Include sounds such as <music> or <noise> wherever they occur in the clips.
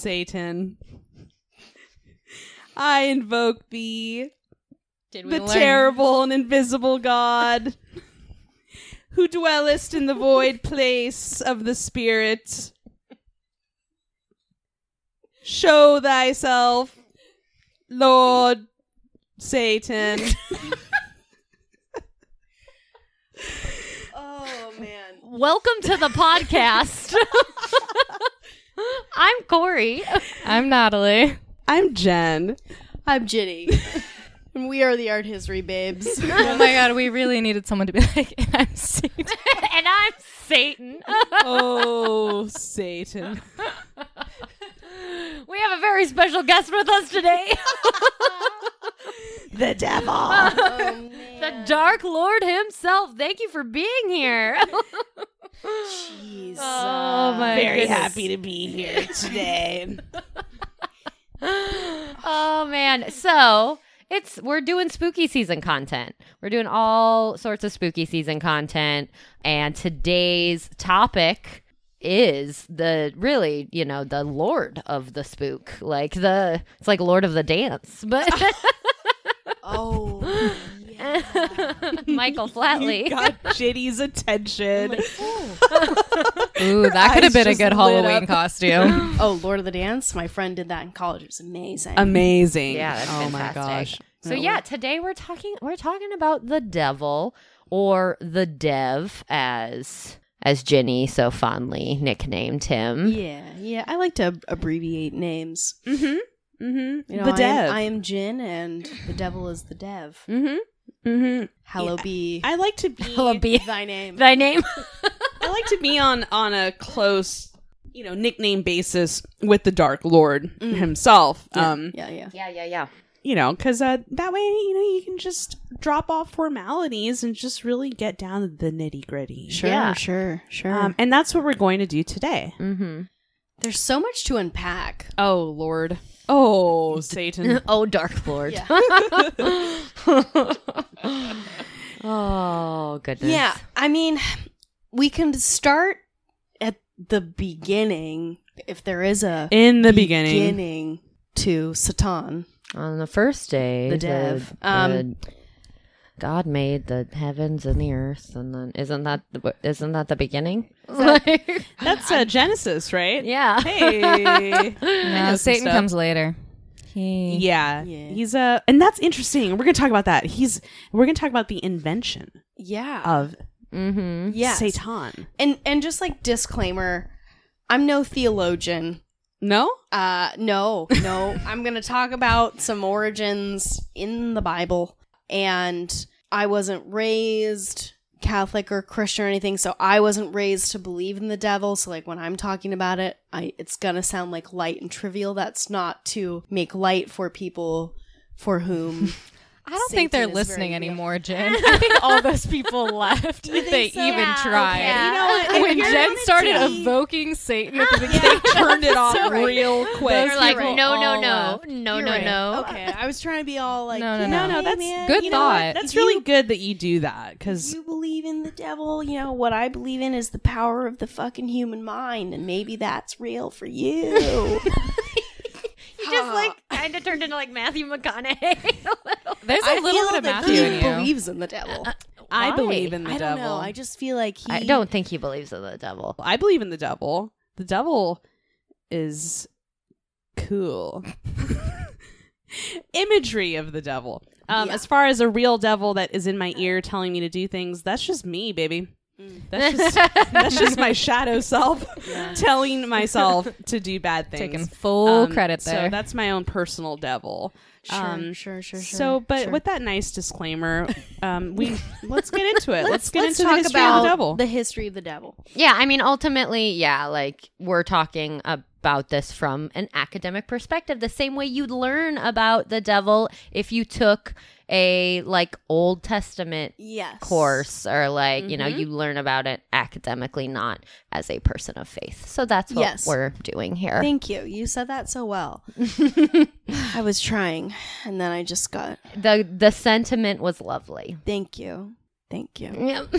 Satan. I invoke thee, Did we the learn? terrible and invisible God, <laughs> who dwellest in the void place of the Spirit. Show thyself, Lord Satan. <laughs> oh, man. Welcome to the podcast. <laughs> I'm Corey. I'm Natalie. I'm Jen. I'm Ginny. <laughs> and we are the art history babes. <laughs> Oh my god, we really needed someone to be like, I'm Satan. and I'm Satan. <laughs> Oh, Satan. We have a very special guest with us today. <laughs> The devil. <laughs> Oh, the Dark Lord himself. Thank you for being here. Jeez. <laughs> oh my Very goodness. happy to be here today. oh man. So it's we're doing spooky season content. We're doing all sorts of spooky season content. And today's topic is the really, you know, the Lord of the spook. Like the it's like Lord of the Dance. But <laughs> <laughs> Oh. Michael Flatley. You got Ginny's attention. <laughs> Ooh, that could have been a good Halloween up. costume. Oh, Lord of the Dance. My friend did that in college. It was amazing. Amazing. Yeah, that's oh fantastic. my gosh. So yeah, today we're talking we're talking about the devil or the dev as as Ginny so fondly nicknamed him. yeah, yeah. I like to ab- abbreviate names. Mm-hmm. Mm-hmm. You know, the I dev. Am, I am Jin, and the devil is the dev. mm-hmm. Mm-hmm. Hallow Yeah. be I like to be Hello, be thy name. thy name. <laughs> I like to be on on a close, you know, nickname basis with the Dark Lord himself. Um, yeah, yeah. yeah, yeah, yeah. You know, because uh, that way, you know, you can just drop off formalities and just really get down to the nitty gritty. Sure, Yeah. sure, sure. Um, and that's what we're going to do today. Mm-hmm. There's so much to unpack. Oh Lord. Oh <laughs> Satan. <laughs> oh, Dark Lord. Yeah. <laughs> oh goodness. Yeah, I mean, we can start at the beginning, if there is a In the beginning. beginning to Satan. On the first day, The dev. the- Um, the God made the heavens and the earth, and then isn't that the, isn't that the beginning? <laughs> Like- That's uh, Genesis, right? yeah. Hey. <laughs> No, Satan stuff. comes later. He Yeah. Yeah. He's a and that's interesting. We're going to talk about that. He's we're going to talk about the invention Yeah. of mm-hmm. yes. Satan. And and just like disclaimer, I'm no theologian. No? Uh no, no. <laughs> I'm going to talk about some origins in the Bible and I wasn't raised Catholic or Christian or anything, so I wasn't raised to believe in the devil. So like when I'm talking about it, I it's gonna sound like light and trivial. That's not to make light for people for whom I don't think they're listening anymore, <laughs> Jen. I think all those people left if they so? even Yeah, tried. okay. You know what? When Jen started do- evoking Satan at ah, the beginning, They turned it off Right. real quick. They're like, no, no, no, left. no, You're no, right. no. Okay, I was trying to be all like, No, no, no. know, No, that's man, good you know what? thought. That's If you- really good that you do that because you believe in the devil, you know, what I believe in is the power of the fucking human mind, and maybe that's real for you. <laughs> <laughs> He just like kind of turned into like Matthew McConaughey <laughs> a little. there's a I little feel bit of that Matthew he in you. believes in the devil. I Why? believe in the I don't devil. know. I just feel like he. I don't think he believes in the devil. I believe in the devil. The devil is cool. <laughs> Imagery of the devil. Um, Yeah. As far as a real devil that is in my ear telling me to do things, that's just me, baby. Mm. That's just <laughs> that's just my shadow self <laughs> telling myself <laughs> to do bad things. Taking full Um, credit So that's my own personal devil. Sure, Um, sure, sure, sure. So, but sure. with that nice disclaimer, um, we let's get into it. let's, let's, get let's into talk the history about of the devil. the history of the devil. Yeah, I mean, ultimately, yeah, like we're talking about this from an academic perspective, the same way you'd learn about the devil if you took a like Old Testament Yes. course or like, you know, Mhm. you learn about it academically, not as a person of faith. So that's what Yes. we're doing here. Thank you. You said that so well. <laughs> I was trying, and then I just got. the the sentiment was lovely. Thank you. Thank you. Yep.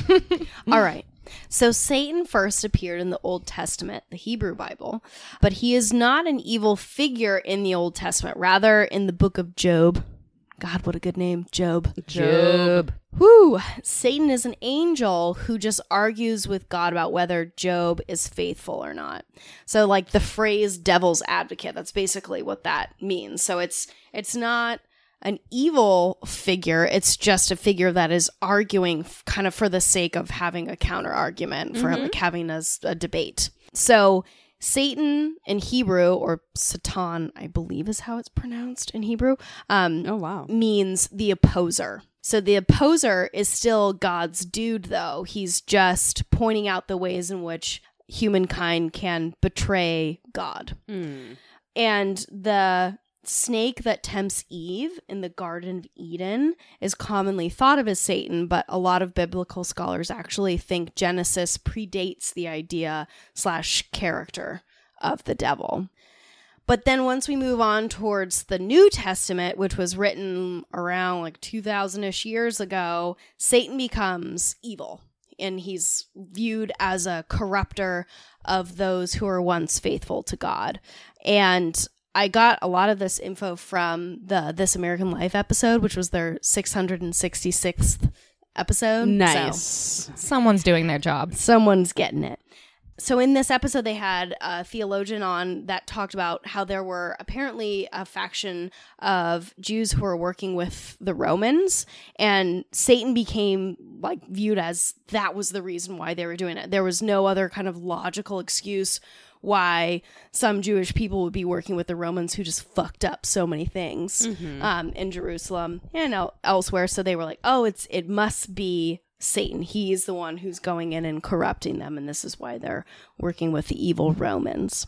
<laughs> All right. So Satan first appeared in the Old Testament, the Hebrew Bible, but he is not an evil figure in the Old Testament. Rather, in the book of Job. God, what a good name, Job. Job. Whoo! Satan is an angel who just argues with God about whether Job is faithful or not. So like the phrase devil's advocate, that's basically what that means. So it's it's not an evil figure, it's just a figure that is arguing f- kind of for the sake of having a counter argument, for like having a debate. So Satan in Hebrew, or Satan, I believe is how it's pronounced in Hebrew, um, oh wow. means the opposer. So the opposer is still God's dude, though. He's just pointing out the ways in which humankind can betray God. Hmm. And the snake that tempts Eve in the Garden of Eden is commonly thought of as Satan, but a lot of biblical scholars actually think Genesis predates the idea slash character of the devil. But then once we move on towards the New Testament, which was written around like 2000 ish years ago, Satan becomes evil. And he's viewed as a corrupter of those who were once faithful to God. And I got a lot of this info from the This American Life episode, which was their 666th episode. So- Nice. Someone's doing their job. someone's getting it. So in this episode, they had a theologian on that talked about how there were apparently a faction of Jews who were working with the Romans, and Satan became like viewed as that was the reason why they were doing it. There was no other kind of logical excuse why some Jewish people would be working with the Romans who just fucked up so many things um, in Jerusalem and el- elsewhere. So they were like, oh, it's it must be Satan. He's the one who's going in and corrupting them, and this is why they're working with the evil Romans.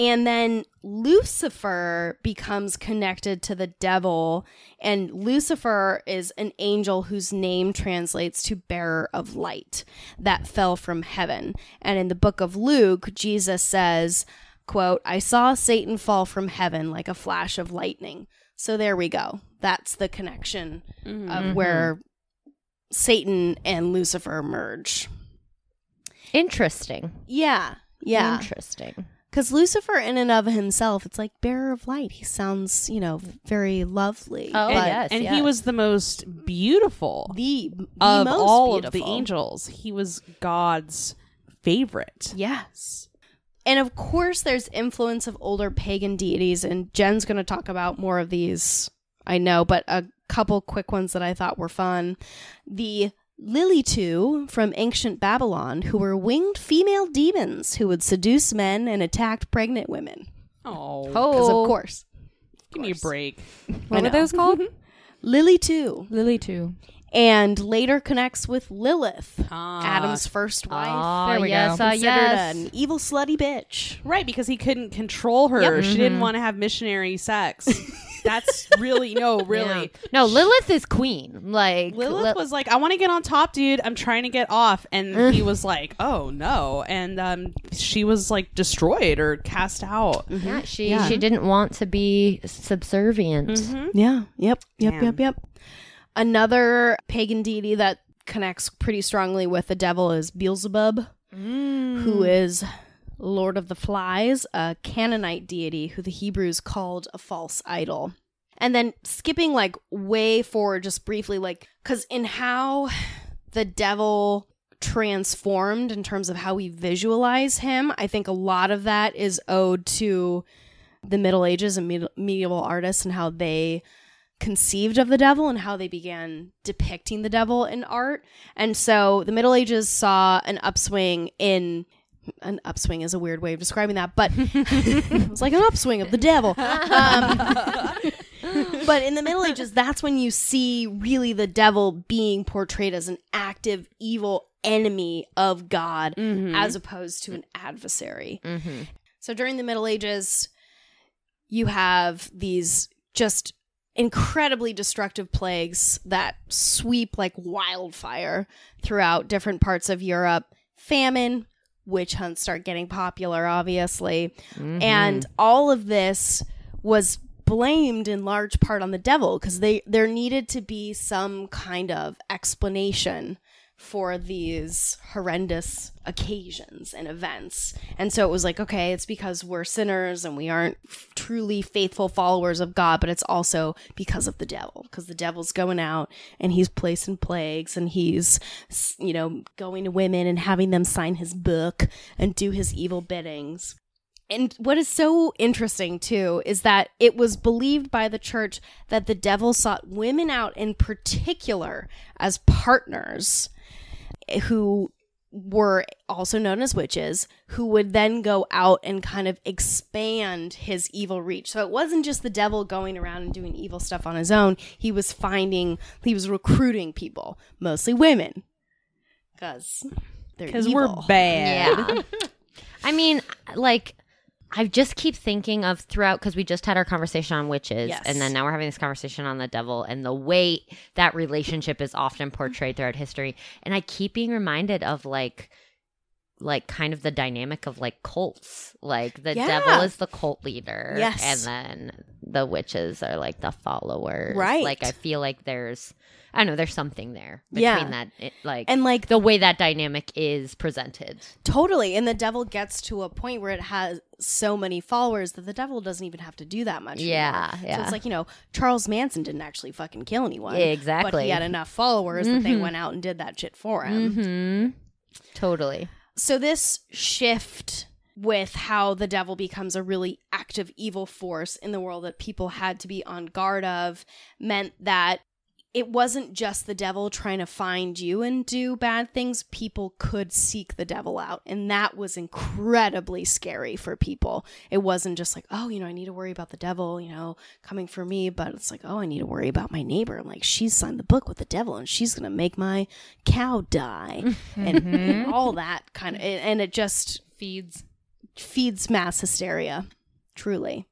And then Lucifer becomes connected to the devil, and Lucifer is an angel whose name translates to bearer of light that fell from heaven. And in the book of Luke, Jesus says, quote, I saw Satan fall from heaven like a flash of lightning. So there we go. That's the connection mm-hmm. of where Satan and Lucifer merge. Interesting. Yeah. Yeah. Interesting. Because Lucifer, in and of himself, it's like bearer of light. He sounds, you know, very lovely. Oh, and, but yes, and yes. he was the most beautiful the, the of most all of the angels. He was God's favorite. Yes. And of course, there's influence of older pagan deities, and Jen's going to talk about more of these, I know, but a couple quick ones that I thought were fun. The Lilitu from ancient Babylon, who were winged female demons who would seduce men and attack pregnant women. Oh, Because, Oh, of course. give me a break. What are those called? Lilitu. <laughs> Lily too. And later connects with Lilith, Ah. Adam's first wife. Oh, There we yes, go. uh, considered yes. an evil slutty bitch. Right, because he couldn't control her. Yep. She didn't want to have missionary sex. <laughs> That's really no, really. Yeah. No, Lilith is queen. Like Lilith Li- was like, "I want to get on top, dude. I'm trying to get off," and he was like, "Oh no!" And um, she was like destroyed or cast out. yeah, she Yeah. she didn't want to be subservient. Yeah. Yep. Yep. Damn. Yep. Yep. Another pagan deity that connects pretty strongly with the devil is Beelzebub, mm. who is Lord of the Flies, a Canaanite deity who the Hebrews called a false idol. And then skipping like way forward, just briefly, like, because in how the devil transformed in terms of how we visualize him, I think a lot of that is owed to the Middle Ages and med- medieval artists and how they conceived of the devil and how they began depicting the devil in art. And so the Middle Ages saw an upswing in an upswing is a weird way of describing that, but <laughs> it was like an upswing of the devil. Um, <laughs> but in the Middle Ages, that's when you see really the devil being portrayed as an active, evil enemy of God as opposed to an adversary. Mm-hmm. So during the Middle Ages, you have these just incredibly destructive plagues that sweep like wildfire throughout different parts of Europe. Famine, witch hunts start getting popular, obviously. Mm-hmm. And all of this was blamed in large part on the devil because they there needed to be some kind of explanation for these horrendous occasions and events. And so it was like, okay, it's because we're sinners and we aren't truly faithful followers of God, but it's also because of the devil, because the devil's going out and he's placing plagues and he's, you know, going to women and having them sign his book and do his evil biddings. And what is so interesting too is that it was believed by the church that the devil sought women out in particular as partners who were also known as witches who would then go out and kind of expand his evil reach. So it wasn't just the devil going around and doing evil stuff on his own. He was finding he was recruiting people, mostly women. Cuz they're Because we're bad. Yeah. <laughs> I mean, like, I just keep thinking of throughout because we just had our conversation on witches, Yes. and then now we're having this conversation on the devil and the way that relationship is often portrayed throughout history. And I keep being reminded of like, like kind of the dynamic of like cults. Like the Yeah. devil is the cult leader, Yes. and then the witches are like the followers. Right. Like I feel like there's, I don't know, there's something there between Yeah. that, it, like, And like the way that dynamic is presented. Totally. And the devil gets to a point where it has so many followers that the devil doesn't even have to do that much. Yeah, anymore. So yeah. it's like, you know, Charles Manson didn't actually fucking kill anyone. Yeah, exactly. But he had enough followers that they Mhm. went out and did that shit for him. Mm-hmm. Totally. So this shift with how the devil becomes a really active evil force in the world that people had to be on guard of meant that it wasn't just the devil trying to find you and do bad things. People could seek the devil out. And that was incredibly scary for people. It wasn't just like, oh, you know, I need to worry about the devil, you know, coming for me. But it's like, oh, I need to worry about my neighbor. I'm like, she's signed the book with the devil and she's going to make my cow die. and mm-hmm. all that kind of, and it just Feeds. feeds mass hysteria, truly.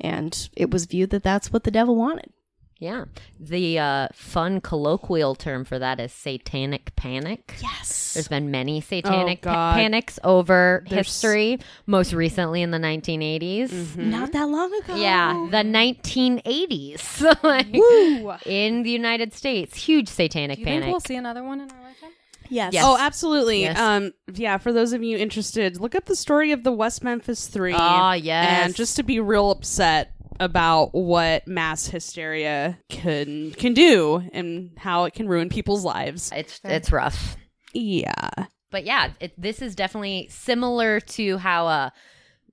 And it was viewed that that's what the devil wanted. Yeah. The uh, fun colloquial term for that is satanic panic. Yes. There's been many satanic Oh, pa- panics over There's- history, most recently in the 1980s. Mm-hmm. Not that long ago. Yeah, the 1980s. <laughs> Like, Woo. in the United States, huge satanic Do you panic. think we'll see another one in our lifetime? Yes. Yes. Oh, absolutely. Yes. Um, yeah. For those of you interested, look up the story of the West Memphis Three. Ah, yes. And just to be real upset about what mass hysteria can can do and how it can ruin people's lives. it's it's rough. Yeah. But yeah, it, this is definitely similar to how uh,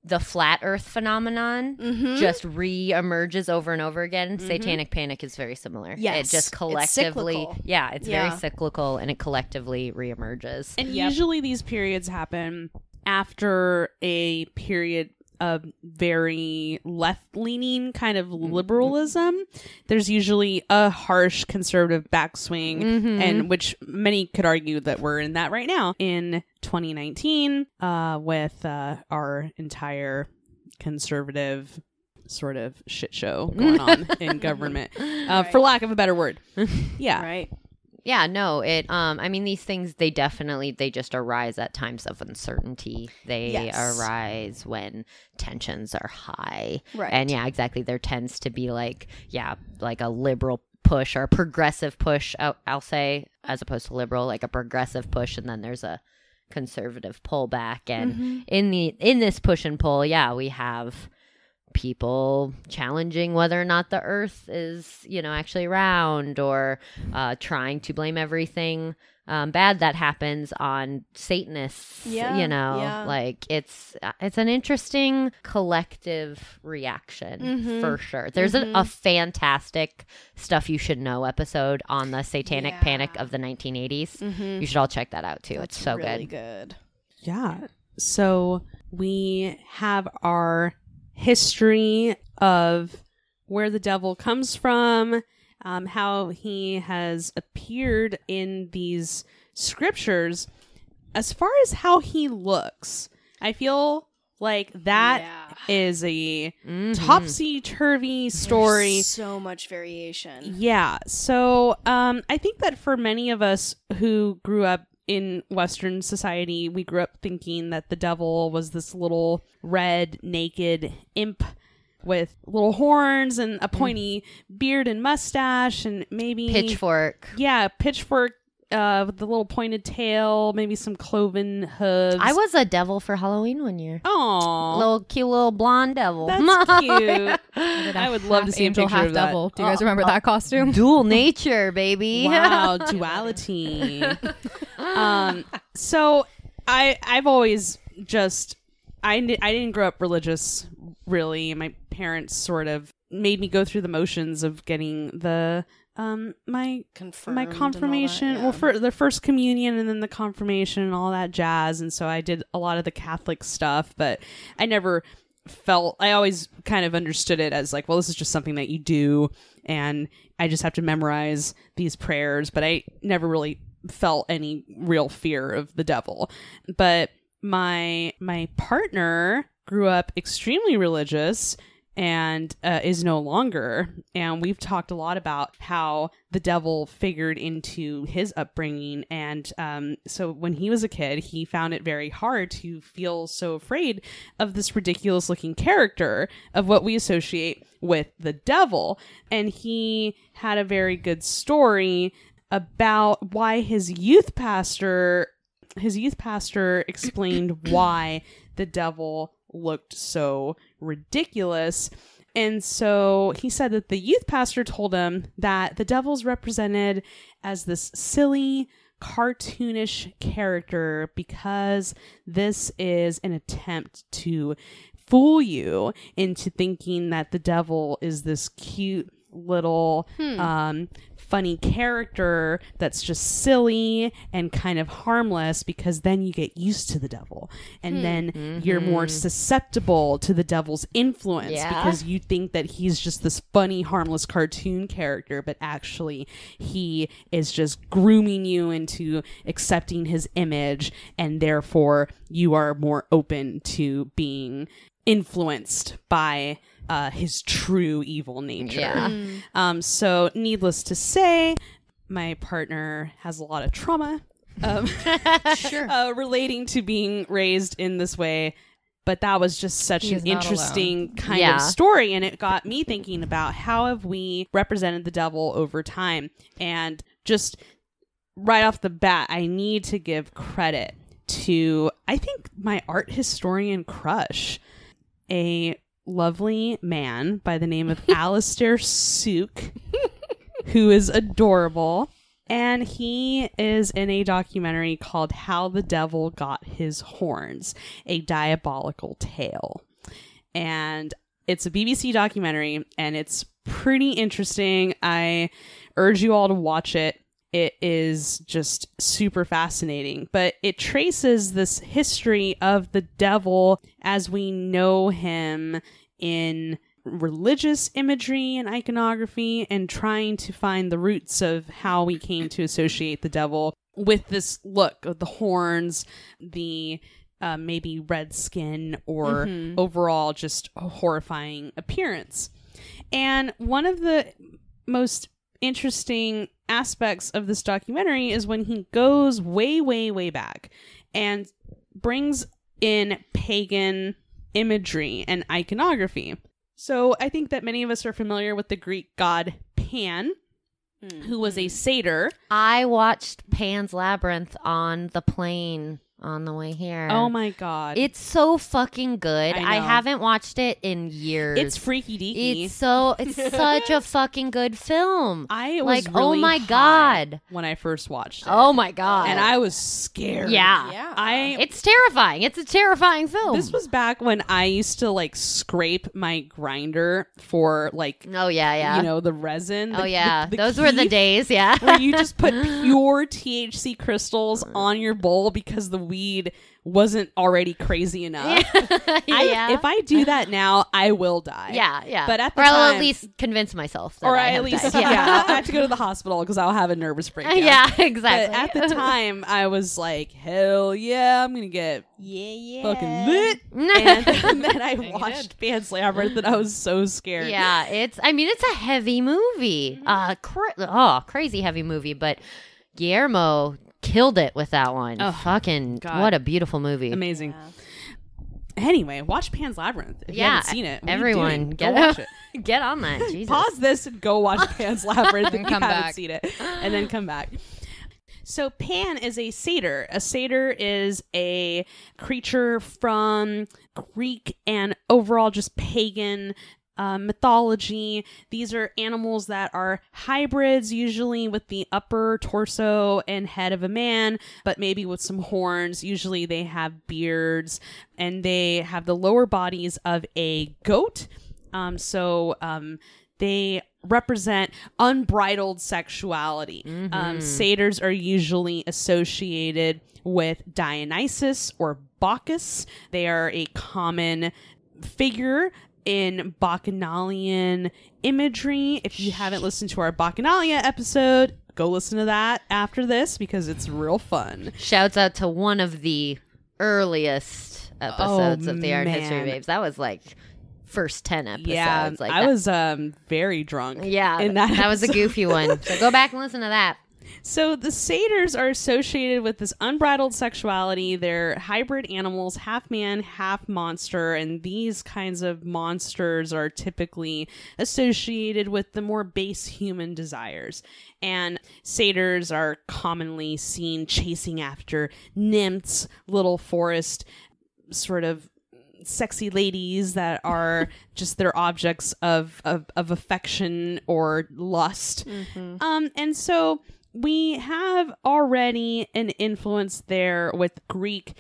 the flat Earth phenomenon Mhm. just re-emerges over and over again. Satanic panic is very similar. Yes. it just collectively, cyclical. yeah, it's Yeah. very cyclical, and it collectively re-emerges. And Yep. usually these periods happen after a period of very left leaning kind of liberalism. There's usually a harsh conservative backswing, Mhm. and which many could argue that we're in that right now in 2019 uh, with uh, our entire conservative sort of shit show going on <laughs> in government, uh, for lack of a better word. <laughs> Yeah. Right. Yeah, no, it um I mean these things they definitely they just arise at times of uncertainty. They Yes. arise when tensions are high. Right. And yeah, exactly there tends to be like yeah, like a liberal push or a progressive push, I'll, say, as opposed to liberal, like a progressive push and then there's a conservative pullback and Mm-hmm. in the in this push and pull, yeah, we have people challenging whether or not the earth is you know actually round or uh, trying to blame everything um, bad that happens on satanists Yeah, you know yeah. like it's uh, it's an interesting collective reaction Mhm. for sure there's a, Mm-hmm. a fantastic stuff you should know episode on the satanic Yeah. panic of the 1980s Mm-hmm. you should all check that out too That's it's so really good good. Yeah. So we have our history of where the devil comes from, um, how he has appeared in these scriptures. As far as how he looks, I feel like that is Yeah. a Mhm. topsy turvy story. So much variation. Yeah. So um, I think that for many of us who grew up in Western society, we grew up thinking that the devil was this little red, naked imp with little horns and a mm. pointy beard and mustache and maybe pitchfork. Yeah, pitchfork uh, with the little pointed tail, maybe some cloven hooves. i was a devil for halloween one year Oh, little cute little blonde devil that's cute. <laughs> I would love to see a angel, picture half of that. devil. Do you guys remember that costume? dual <laughs> nature baby <laughs> Wow, duality. um, so I I've always just I I didn't grow up religious really. My parents sort of made me go through the motions of getting the um my Confirmed my all that, confirmation yeah. well for the first communion and then the confirmation and all that jazz and so i did a lot of the catholic stuff but i never felt i always kind of understood it as like well this is just something that you do and i just have to memorize these prayers but i never really felt any real fear of the devil but my my partner grew up extremely religious and uh, is no longer. And we've talked a lot about how the devil figured into his upbringing. And um, so when he was a kid, he found it very hard to feel so afraid of this ridiculous looking character of what we associate with the devil. And he had a very good story about why his youth pastor his youth pastor explained why the devil looked so ridiculous. And so he said that the youth pastor told him that the devil's represented as this silly, cartoonish character because this is an attempt to fool you into thinking that the devil is this cute little um funny character that's just silly and kind of harmless because then you get used to the devil. And hmm. then you're mm-hmm. more susceptible to the devil's influence Yeah. because you think that he's just this funny harmless cartoon character but actually he is just grooming you into accepting his image and therefore you are more open to being influenced by uh, his true evil nature. Yeah. Um, so, needless to say, my partner has a lot of trauma um, <laughs> Sure. uh, relating to being raised in this way. But that was just such He an is not interesting kind Yeah. of story. And it got me thinking about how have we represented the devil over time? And just right off the bat, I need to give credit to, I think, my art historian crush, a lovely man by the name of <laughs> Alastair Sooke, who is adorable. And he is in a documentary called How the Devil Got His Horns, a diabolical tale. And it's a BBC documentary and it's pretty interesting. I urge you all to watch it. It is just super fascinating, but it traces this history of the devil as we know him in religious imagery and iconography and trying to find the roots of how we came to associate the devil with this look of the horns, the uh, maybe red skin or Mhm. overall just a horrifying appearance. And one of the most interesting aspects of this documentary is when he goes way, way, way back and brings in pagan imagery and iconography. So I think that many of us are familiar with the Greek god Pan, who was a hmm. satyr. I watched Pan's Labyrinth on the plane on the way here. Oh my god. It's so fucking good. I I, haven't watched it in years. it's freaky deaky. It's so it's <laughs> such a fucking good film. I was like, oh my God. when I first watched it. Oh my god. and I was scared. yeah. Yeah. I It's terrifying. It's a terrifying film. this was back when I used to like scrape my grinder for like Oh yeah, yeah. you know the resin. oh yeah. the- the Those were the days, yeah. where you just put <gasps> pure THC crystals uh. on your bowl because the weed wasn't already crazy enough. <laughs> I- yeah. if I do that now, I will die. yeah, yeah. But at the or I'll time- at least convince myself that Or I I at have least died. <laughs> yeah. I have to go to the hospital because I'll have a nervous breakdown. <laughs> yeah, But exactly. at the time, I was like, "Hell yeah, I'm gonna get Yeah, yeah. fucking lit." and then I watched Pan's Labyrinth, and I was so scared. yeah, it's. I mean, it's a heavy movie. Mm-hmm. Uh, cra- oh, crazy heavy movie. But Guillermo killed it with that one. Oh, Fucking God. what a beautiful movie. amazing. Anyway, watch Pan's Labyrinth if you Yeah, haven't seen it. What are you everyone, doing? get go watch it. it. <laughs> Get on that. <laughs> Jesus. Pause this and go watch <laughs> Pan's Labyrinth if And you come haven't back. seen it, and then come back. So Pan is a satyr. A satyr is a creature from Greek and overall just pagan uh, mythology. These are animals that are hybrids, usually with the upper torso and head of a man, but maybe with some horns. Usually they have beards, and they have the lower bodies of a goat. Um, so um, they represent unbridled sexuality. Um, satyrs are usually associated with Dionysus or Bacchus. They are a common figure in Bacchanalian imagery. If you haven't listened to our Bacchanalia episode, go listen to that after this because it's real fun. Shouts out to one of the earliest episodes Oh, of the Art History man. Babes. That was like first ten episodes. yeah, like I that- was um very drunk. Yeah, in that that was a goofy one. So go back and listen to that. So the satyrs are associated with this unbridled sexuality. They're hybrid animals, half man, half monster, and these kinds of monsters are typically associated with the more base human desires. And satyrs are commonly seen chasing after nymphs, little forest sort of sexy ladies that are <laughs> just their objects of, of of affection or lust. Um and so we have already an influence there with Greek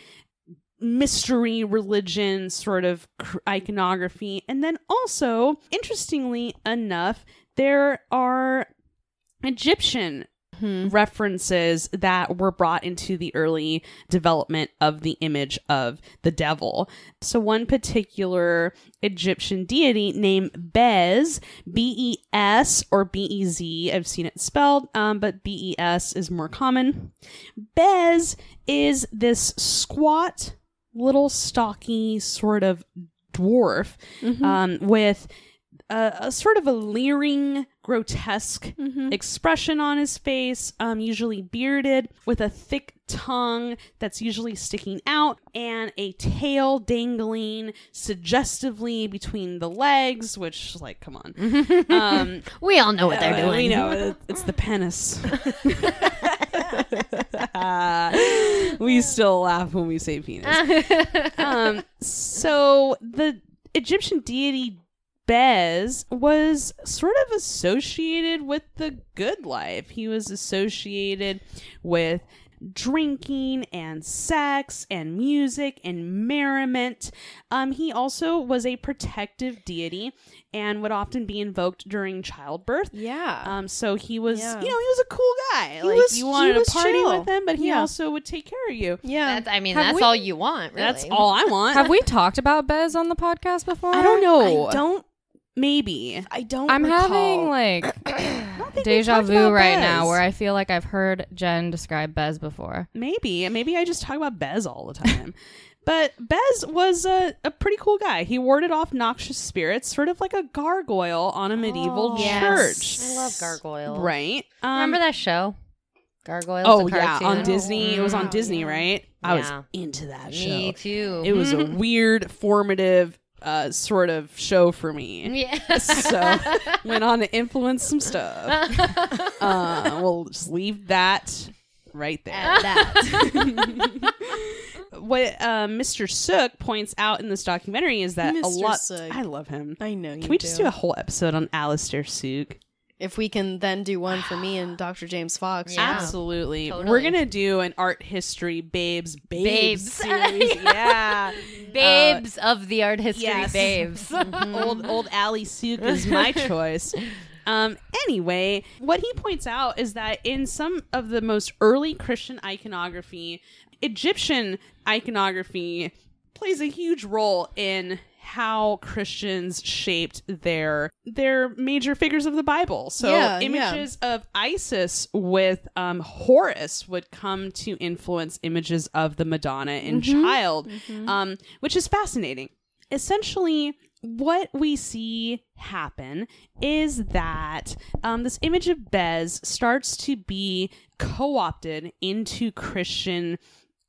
mystery religion sort of iconography. And then also interestingly enough there are Egyptian references that were brought into the early development of the image of the devil. So, one particular Egyptian deity named Bez, B E S or B E Z, I've seen it spelled, um, but B E S is more common. Bez is this squat, little stocky sort of dwarf um, with a, a sort of a leering, grotesque expression on his face, um, usually bearded, with a thick tongue that's usually sticking out, and a tail dangling suggestively between the legs, which, like, come on. <laughs> um, We all know what they're uh, doing. We know it's the penis. <laughs> <laughs> we still laugh when we say penis. um, so the Egyptian deity Bez was sort of associated with the good life. He was associated with drinking and sex and music and merriment. Um, he also was a protective deity and would often be invoked during childbirth. Yeah. Um, so he was, Yeah. you know, he was a cool guy. like was- you he wanted was to party chill. with him, but he Yeah. also would take care of you. yeah. That's, I mean, Have that's we- all you want. Really. That's all I want. Have we talked about Bez on the podcast before? I don't know. I don't maybe. I don't. Know. I'm recall. having like <clears throat> deja vu right Bez. now where I feel like I've heard Jen describe Bez before. Maybe. Maybe I just talk about Bez all the time. <laughs> but Bez was a, a pretty cool guy. He warded off noxious spirits, sort of like a gargoyle on a medieval Yes. church. I love gargoyles. Right. Um, Remember that show? Gargoyles. Oh, yeah. On cartoon? Disney. It was on Wow, Disney, yeah. right? I was into that Me show. too. It was a <laughs> weird, formative uh, sort of show for me. yeah. So went on to influence some stuff. <laughs> Uh, we'll just leave that right there. At that. <laughs> what uh, Mr. Sooke points out in this documentary is that a Mr. lot. Sooke. I love him. I know you. Can we just do a whole episode on Alastair Sooke? If we can then do one for me and <sighs> Dr. James Fox. Yeah. Absolutely. Totally. We're gonna do an art history babes babes, Babes. series. <laughs> yeah. babes of the art history yes. babes. <laughs> old old Ali Sooke is my <laughs> choice. Um, anyway, what he points out is that in some of the most early Christian iconography, Egyptian iconography plays a huge role in how Christians shaped their their major figures of the Bible. So Yeah, images of Isis with um, Horus would come to influence images of the Madonna and Child, um, which is fascinating. Essentially, what we see happen is that um, this image of Bez starts to be co opted into Christian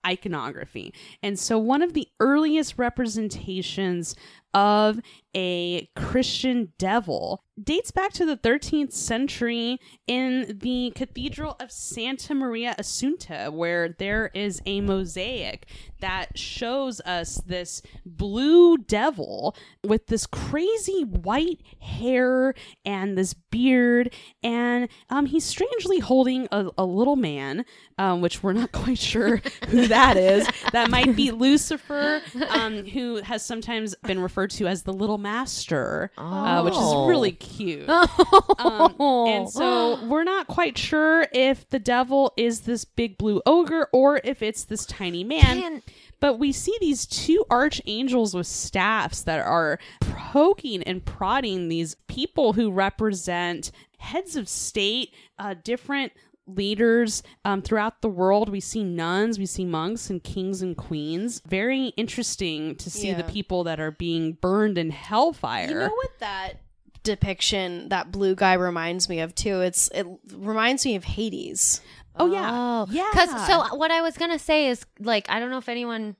iconography. And so, one of the earliest representations of a Christian devil dates back to the 13th century in the Cathedral of Santa Maria Assunta, where there is a mosaic that shows us this blue devil with this crazy white hair and this beard. And um, he's strangely holding a, a little man, um, which we're not <laughs> quite sure who that is. That might be <laughs> Lucifer, um, who has sometimes been referred to as the little master, uh, which is Oh. really cute. <laughs> Um, and so <gasps> we're not quite sure if the devil is this big blue ogre or if it's this tiny man. Can- but we see these two archangels with staffs that are poking and prodding these people who represent heads of state, uh, different leaders um, throughout the world. We see nuns, we see monks, and kings and queens. Very interesting to see the people that are being burned in hellfire. You know what that depiction, that blue guy reminds me of too? It's it reminds me of Hades. Oh yeah, Oh, yeah. Because so what I was gonna say is like I don't know if anyone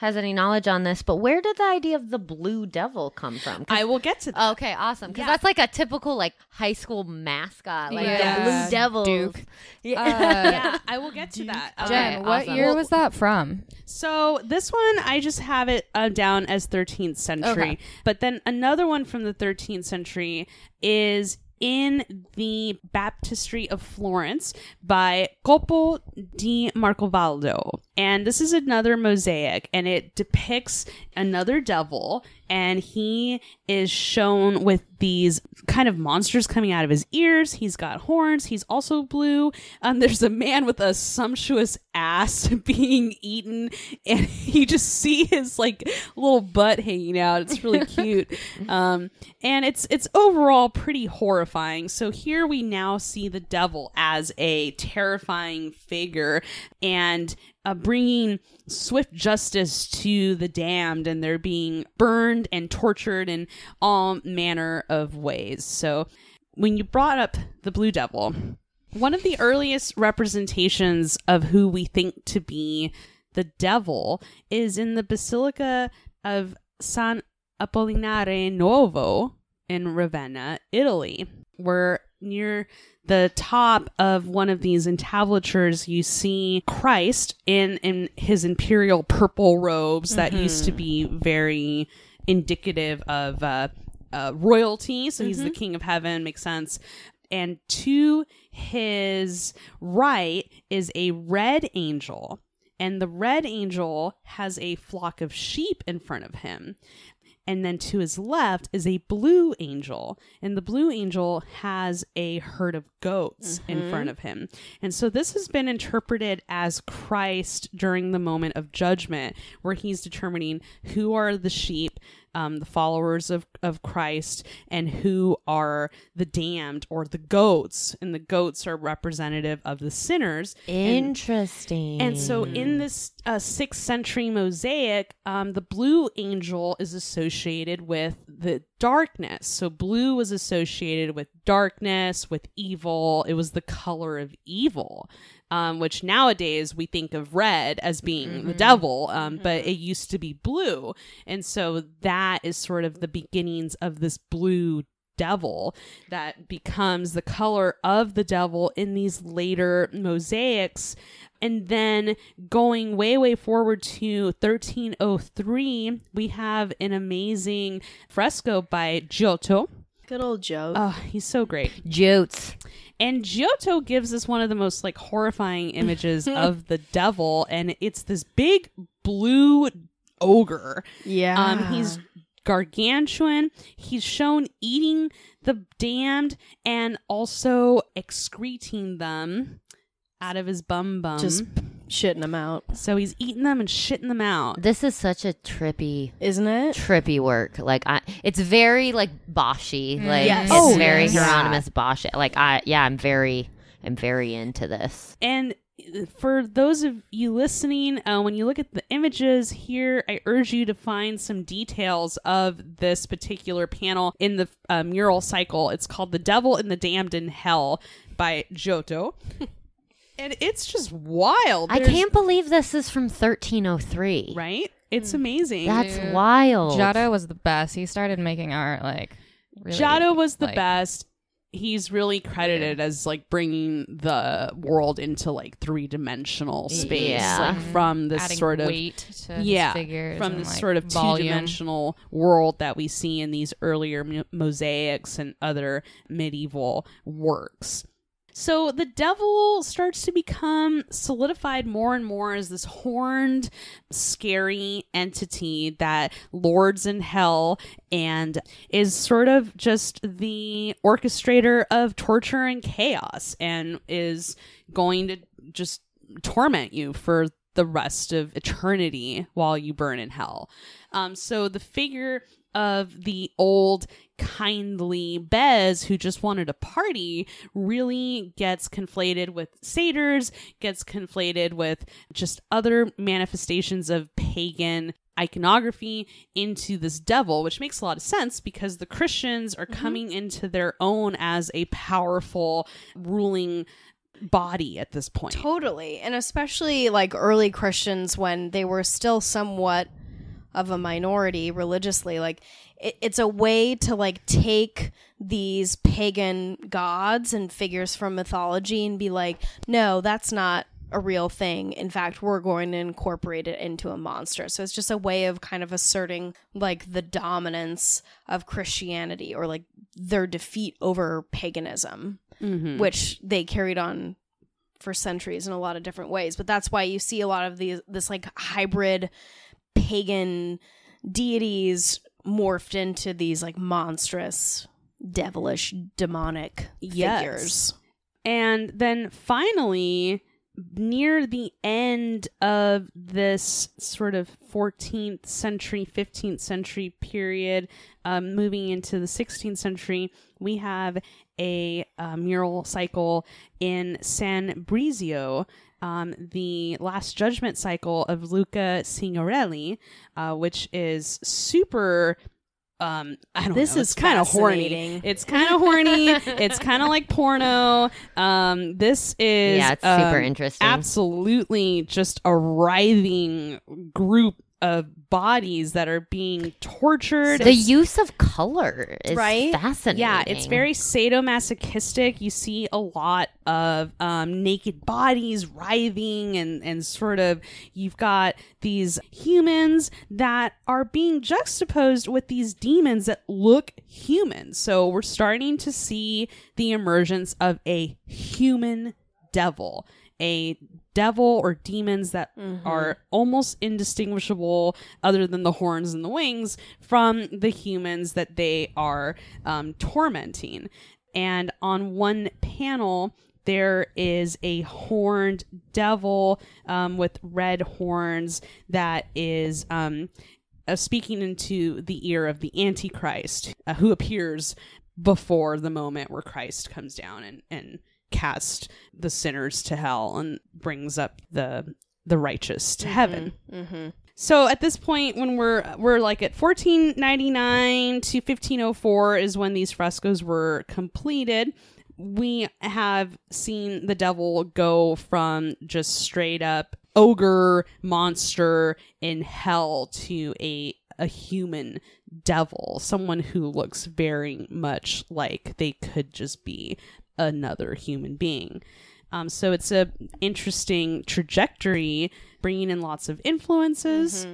has any knowledge on this, but where did the idea of the blue devil come from? I will get to that. Okay, awesome. Because Yeah. that's like a typical like high school mascot, like Yeah. the Blue devil. Duke. <laughs> Yeah. yeah, I will get to that. Okay, Jen, what year Well- was that from? So this one, I just have it uh, down as 13th century. Okay. But then another one from the 13th century is in the Baptistry of Florence by Coppo di Marcovaldo. And this is another mosaic, and it depicts another devil, and he is shown with these kind of monsters coming out of his ears. He's got horns. He's also blue. Um, there's a man with a sumptuous ass <laughs> being eaten, and you just see his like little butt hanging out. It's really <laughs> cute, um, and it's it's overall pretty horrifying. So here we now see the devil as a terrifying figure, and uh, bringing swift justice to the damned, and they're being burned and tortured in all manner of ways. So, when you brought up the Blue Devil, one of the earliest representations of who we think to be the devil is in the Basilica of San Apollinare Nuovo in Ravenna, Italy, where near the top of one of these entablatures you see Christ in in his imperial purple robes that used to be very indicative of uh, uh, royalty. So he's the king of heaven, makes sense. And to his right is a red angel. And the red angel has a flock of sheep in front of him. And then to his left is a blue angel. And the blue angel has a herd of goats in mm-hmm. front of him. And so this has been interpreted as Christ during the moment of judgment, where he's determining who are the sheep um, the followers of, of Christ and who are the damned or the goats. And the goats are representative of the sinners. And- Interesting. and so, in this uh, sixth century mosaic, um, the blue angel is associated with the darkness. So, blue was associated with darkness, with evil. It was the color of evil, um, which nowadays we think of red as being the devil, um, but it used to be blue. And so, that is sort of the beginnings of this blue devil that becomes the color of the devil in these later mosaics and then going way way forward to 1303 we have an amazing fresco by giotto Good old Joe. oh he's so great Jutes. And Giotto gives us one of the most like horrifying <laughs> images of the devil and it's this big blue ogre yeah. um, he's gargantuan. He's shown eating the damned and also excreting them out of his bum bum. just shitting them out, so he's eating them and shitting them out. This is such a trippy, isn't it? trippy work. Like I, it's very like Boshy. Like Yes. it's Oh, very yes. Hieronymus Bosch. Like I, yeah, I'm very, I'm very into this. And for those of you listening, uh, when you look at the images here, I urge you to find some details of this particular panel in the uh, mural cycle. It's called "The Devil and the Damned in Hell" by Giotto. <laughs> And it's just wild. I can't believe this is from 1303. right? It's hmm. amazing. That's Dude. wild. Giotto was the best. He started making art like really, Giotto was the like- best. He's really credited as like bringing the world into like three dimensional space, Yeah. like from this adding sort of weight to yeah, figures from this like, sort of two dimensional world that we see in these earlier mo- mosaics and other medieval works. So the devil starts to become solidified more and more as this horned, scary entity that lords in hell and is sort of just the orchestrator of torture and chaos and is going to just torment you for the rest of eternity while you burn in hell. Um, so the figure of the old kindly Bes who just wanted a party really gets conflated with satyrs, gets conflated with just other manifestations of pagan iconography into this devil, which makes a lot of sense because the Christians are mm-hmm. coming into their own as a powerful ruling body at this point. Totally. And especially like early Christians when they were still somewhat of a minority religiously, like it, it's a way to like take these pagan gods and figures from mythology and be like, no, that's not a real thing. In fact, we're going to incorporate it into a monster. So it's just a way of kind of asserting like the dominance of Christianity or like their defeat over paganism Mhm. which they carried on for centuries in a lot of different ways. But that's why you see a lot of these this like hybrid pagan deities morphed into these like monstrous, devilish, demonic Yes. figures. And then finally, near the end of this sort of 14th century, 15th century period, um, moving into the 16th century, we have a uh, mural cycle in San Brizio. Um, the Last Judgment cycle of Luca Signorelli, uh, which is super. Um, I don't This know. is kind of horny. It's kind of horny. <laughs> it's kind of like porno. Um, this is Yeah, it's super um, interesting. Absolutely, just a writhing group of bodies that are being tortured. the use of color is Right? fascinating. Yeah, it's very sadomasochistic. You see a lot of um, naked bodies writhing and, and sort of, you've got these humans that are being juxtaposed with these demons that look human. So we're starting to see the emergence of a human devil. A devil or demons that are almost indistinguishable, other than the horns and the wings, from the humans that they are um, tormenting. And on one panel, there is a horned devil um, with red horns that is um, uh, speaking into the ear of the Antichrist, uh, who appears before the moment where Christ comes down and and casts the sinners to hell and brings up the the righteous to heaven. Mm-hmm. So at this point, when we're we're like at 1499 to 1504 is when these frescoes were completed. We have seen the devil go from just straight up ogre monster in hell to a a human devil, someone who looks very much like they could just be another human being. Um, so it's a interesting trajectory, bringing in lots of influences.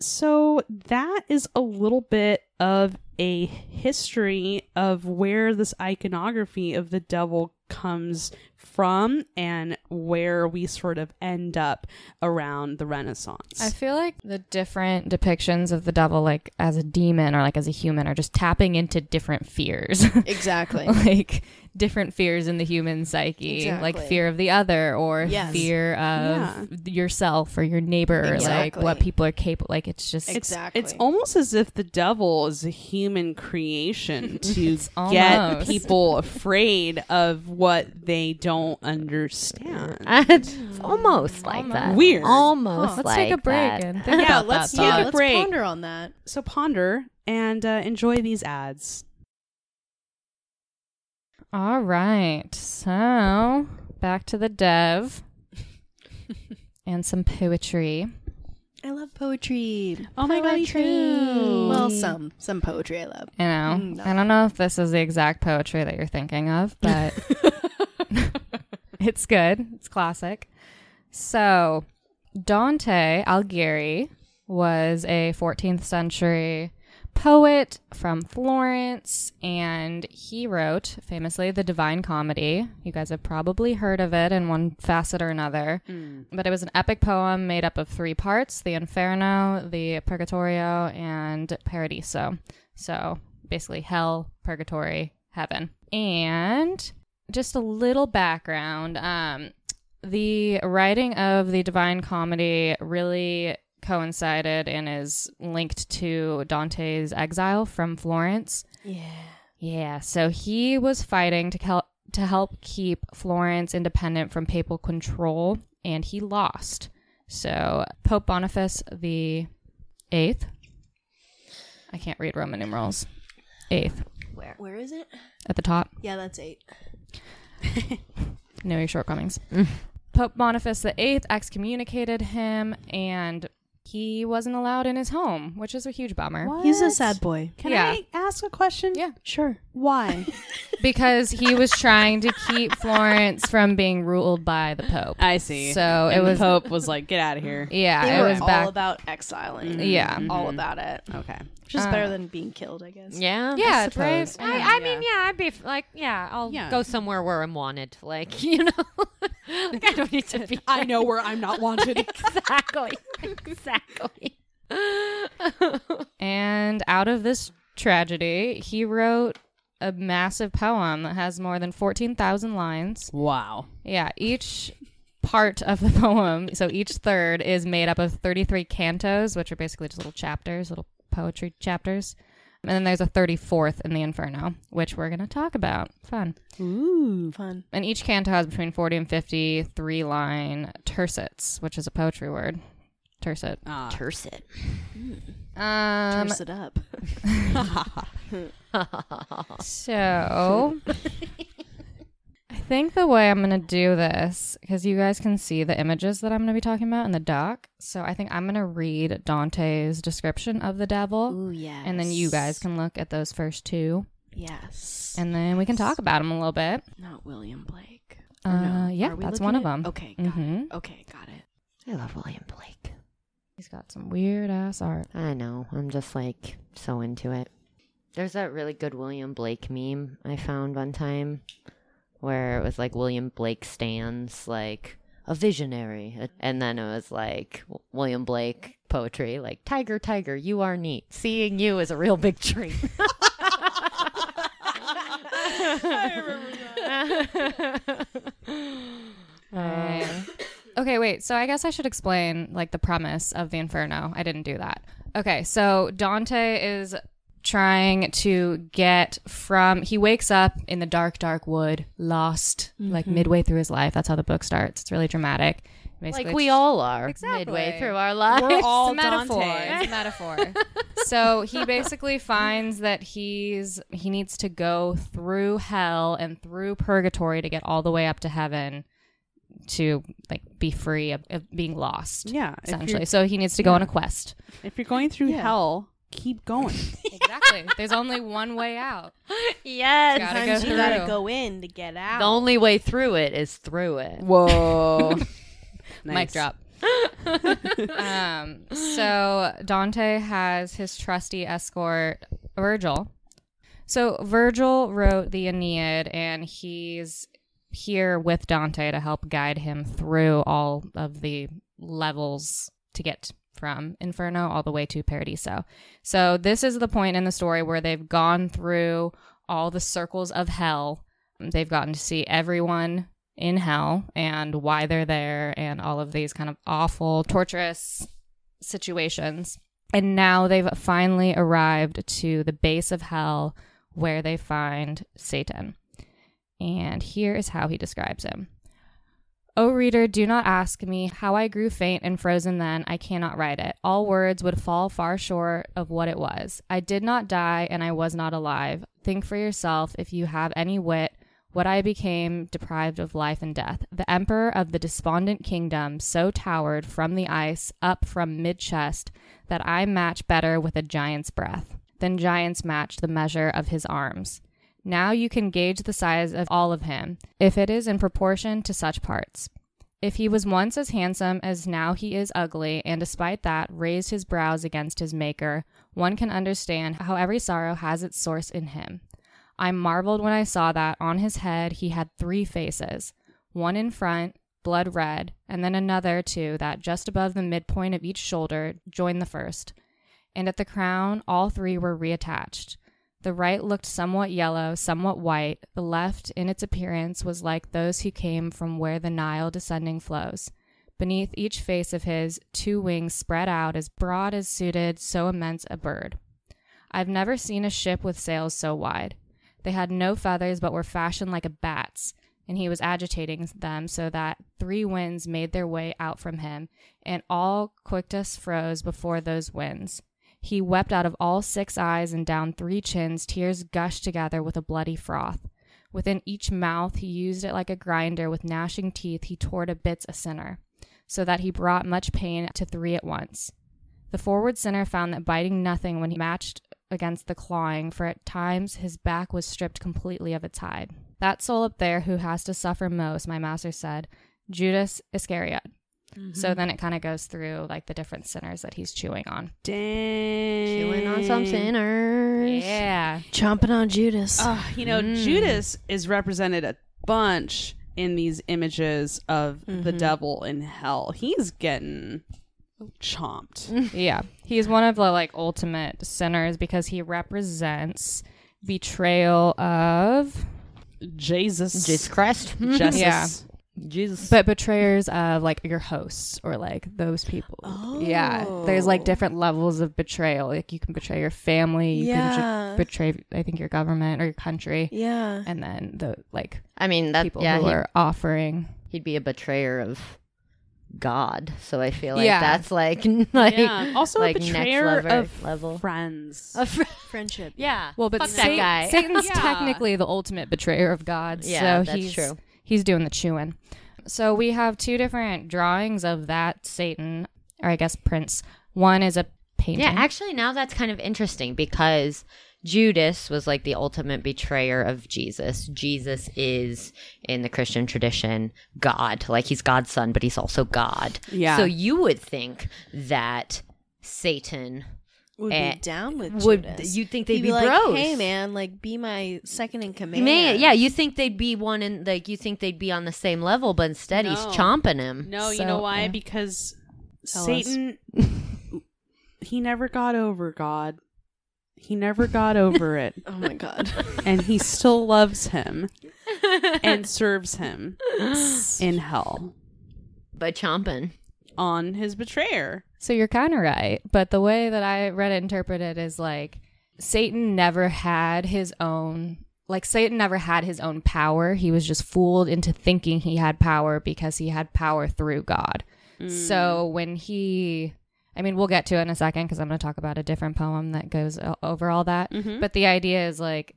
So that is a little bit of a history of where this iconography of the devil comes from and where we sort of end up around the Renaissance. I feel like the different depictions of the devil, like as a demon or like as a human, are just tapping into different fears. <laughs> Exactly. like different fears in the human psyche, like fear of the other or Yes. fear of yourself or your neighbor, or like what people are capable. Like it's just it's, Exactly. it's almost as if the devil is a human creation <laughs> to get people afraid of what they don't understand. <laughs> it's almost like that. Weird. Almost let's like take a break that. and think yeah, about let's that. yeah, thought. a let's break. ponder on that. So ponder and uh, enjoy these ads. All right. So back to the dev <laughs> and some poetry. I love poetry. Oh my god, me too. Well, some some poetry I love. You know, Mm, no. I don't know if this is the exact poetry that you're thinking of, <laughs> but <laughs> it's good. It's classic. So, Dante Alighieri was a 14th century poet from Florence, and he wrote famously the Divine Comedy. You guys have probably heard of it in one facet or another. But it was an epic poem made up of three parts the Inferno, the Purgatorio, and Paradiso. So basically, hell, purgatory, heaven. And just a little background um, the writing of the Divine Comedy really coincided and is linked to Dante's exile from Florence. Yeah. Yeah, so he was fighting to help to help keep Florence independent from papal control, and he lost. So Pope Boniface the Eighth. I can't read Roman numerals. Eighth Where where is it? at the top. Yeah, that's eight. <laughs> Know your shortcomings. <laughs> Pope Boniface the Eighth excommunicated him, and he wasn't allowed in his home, which is a huge bummer. He's a sad boy. Can Yeah. I ask a question? Yeah. Sure. Why? <laughs> because he was trying to keep Florence from being ruled by the Pope. I see. So it And the was Pope was like, "Get out of here." Yeah, They it were was all back. about exiling. Yeah. All about it. Okay. Which is Uh, better than being killed, I guess. Yeah. yeah, I suppose. right. I, I mean, yeah, I'd be f- like, yeah, I'll Yeah. go somewhere where I'm wanted. Like, <laughs> you know, <laughs> like, I don't need to be. <laughs> I know where I'm not wanted. <laughs> exactly, exactly. And out of this tragedy, he wrote a massive poem that has more than 14,000 lines. wow. Yeah, each part of the poem, so each third is made up of 33 cantos, which are basically just little chapters, little poetry chapters. And then there's a 34th in the Inferno, which we're going to talk about. Fun. Ooh. Fun. And each canto has between 40 and 50 three line tercets, which is a poetry word. Tercet. Ah. Terse it. Um, Terse it up. <laughs> <laughs> So, <laughs> I think the way I'm going to do this, because you guys can see the images that I'm going to be talking about in the doc. So, I think I'm going to read Dante's description of the devil. Ooh, yes. And then you guys can look at those first two. Yes. And then we can talk about them a little bit. not William Blake. Or Uh, no? yeah, Are we that's looking one of at- them. Okay, got Mhm. it. Okay, got it. I love William Blake. He's got some weird ass art. I know. I'm just like so into it. There's that really good William Blake meme I found one time where it was like William Blake stands like a visionary. And then it was like William Blake poetry, like Tiger, Tiger, you are neat. Seeing you is a real big treat. <laughs> Um, okay, wait. So I guess I should explain like the premise of the Inferno. I didn't do that. Okay, so Dante is trying to get from he wakes up in the dark dark wood lost like mm-hmm. midway through his life that's how the book starts it's really dramatic Basically, like we all are Exactly. midway through our lives. We're all <laughs> it's a metaphor. Dante. It's a metaphor. so he basically finds that he's he needs to go through hell and through purgatory to get all the way up to heaven to like be free of, of being lost. Yeah, essentially. So he needs to go on a quest. If you're going through Yeah. hell, keep going. <laughs> Exactly. There's only one way out. yes. Gotta go Sometimes you gotta go in to get out. The only way through it is through it. Whoa. <laughs> Mic drop. <laughs> um, so Dante has his trusty escort, Virgil. So Virgil wrote the Aeneid, and he's here with Dante to help guide him through all of the levels to get from Inferno all the way to Paradiso. So this is the point in the story where they've gone through all the circles of hell. They've gotten to see everyone in hell and why they're there and all of these kind of awful, torturous situations. And now they've finally arrived to the base of hell where they find Satan. And here is how he describes him. O reader, do not ask me how I grew faint and frozen then. I cannot write it. All words would fall far short of what it was. I did not die, and I was not alive. Think for yourself, if you have any wit, what I became deprived of life and death. The emperor of the despondent kingdom so towered from the ice up from mid chest that I match better with a giant's breath than giants match the measure of his arms. Now you can gauge the size of all of him, if it is in proportion to such parts. If he was once as handsome as now he is ugly, and despite that raised his brows against his Maker, one can understand how every sorrow has its source in him. I marveled when I saw that on his head he had three faces one in front, blood red, and then another two that just above the midpoint of each shoulder joined the first. And at the crown, all three were reattached. The right looked somewhat yellow, somewhat white. The left, in its appearance, was like those who came from where the Nile descending flows. Beneath each face of his, two wings spread out as broad as suited so immense a bird. I've never seen a ship with sails so wide. They had no feathers, but were fashioned like a bat's, and he was agitating them so that three winds made their way out from him, and all Cocytus froze before those winds. He wept out of all six eyes, and down three chins tears gushed together with a bloody froth. Within each mouth he used it like a grinder, with gnashing teeth he tore to bits a sinner, so that he brought much pain to three at once. The forward sinner found that biting nothing when he matched against the clawing, for at times his back was stripped completely of its hide. That soul up there who has to suffer most, my master said, Judas Iscariot. So then it kind of goes through like the different sinners that he's chewing on. Dang. Chewing on some sinners. Yeah. Chomping on Judas. Uh, you know, Judas is represented a bunch in these images of the devil in hell. He's getting chomped. <laughs> Yeah. He's one of the like ultimate sinners because he represents betrayal of Jesus. Jesus Christ. Jesus. Yeah. <laughs> Jesus. but betrayers of like your hosts or like those people. Yeah. There's like oh. different levels of betrayal. Like you can betray your family, you Yeah. can betray I think your government or your country. yeah. And then the like I mean, that people yeah, who are offering he'd be a betrayer of God. So I feel like Yeah. that's like <laughs> like Yeah. Also like a next betrayer level- of level. friends. <laughs> A fr- Friendship. yeah. Well, but Fuck Satan- that guy. Satan's <laughs> Yeah. technically the ultimate betrayer of God. Yeah, so that's he's, true. He's doing the chewing. So we have two different drawings of that Satan, or I guess Prince. One is a painting. Yeah, actually, now that's kind of interesting because Judas was like the ultimate betrayer of Jesus. Jesus is, in the Christian tradition, God. Like he's God's son, but he's also God. Yeah. So you would think that Satan Would Eh, be down with would. Judas. You'd think they'd He'd be, be like, bros. hey man, like be my second in command. may, yeah, you think they'd be one in like you think they'd be on the same level, but instead he's chomping him. No, you know why? yeah. Because Tell Satan, <laughs> he never got over God. He never got over it. <laughs> Oh my god. And he still loves him <laughs> and serves him <gasps> in hell. By chomping. On his betrayer. So you're kind of right, but the way that I read it interpreted is like Satan never had his own like Satan never had his own power. He was just fooled into thinking he had power because he had power through God. So when he I mean, we'll get to it in a second because I'm going to talk about a different poem that goes over all that. Mhm. But the idea is like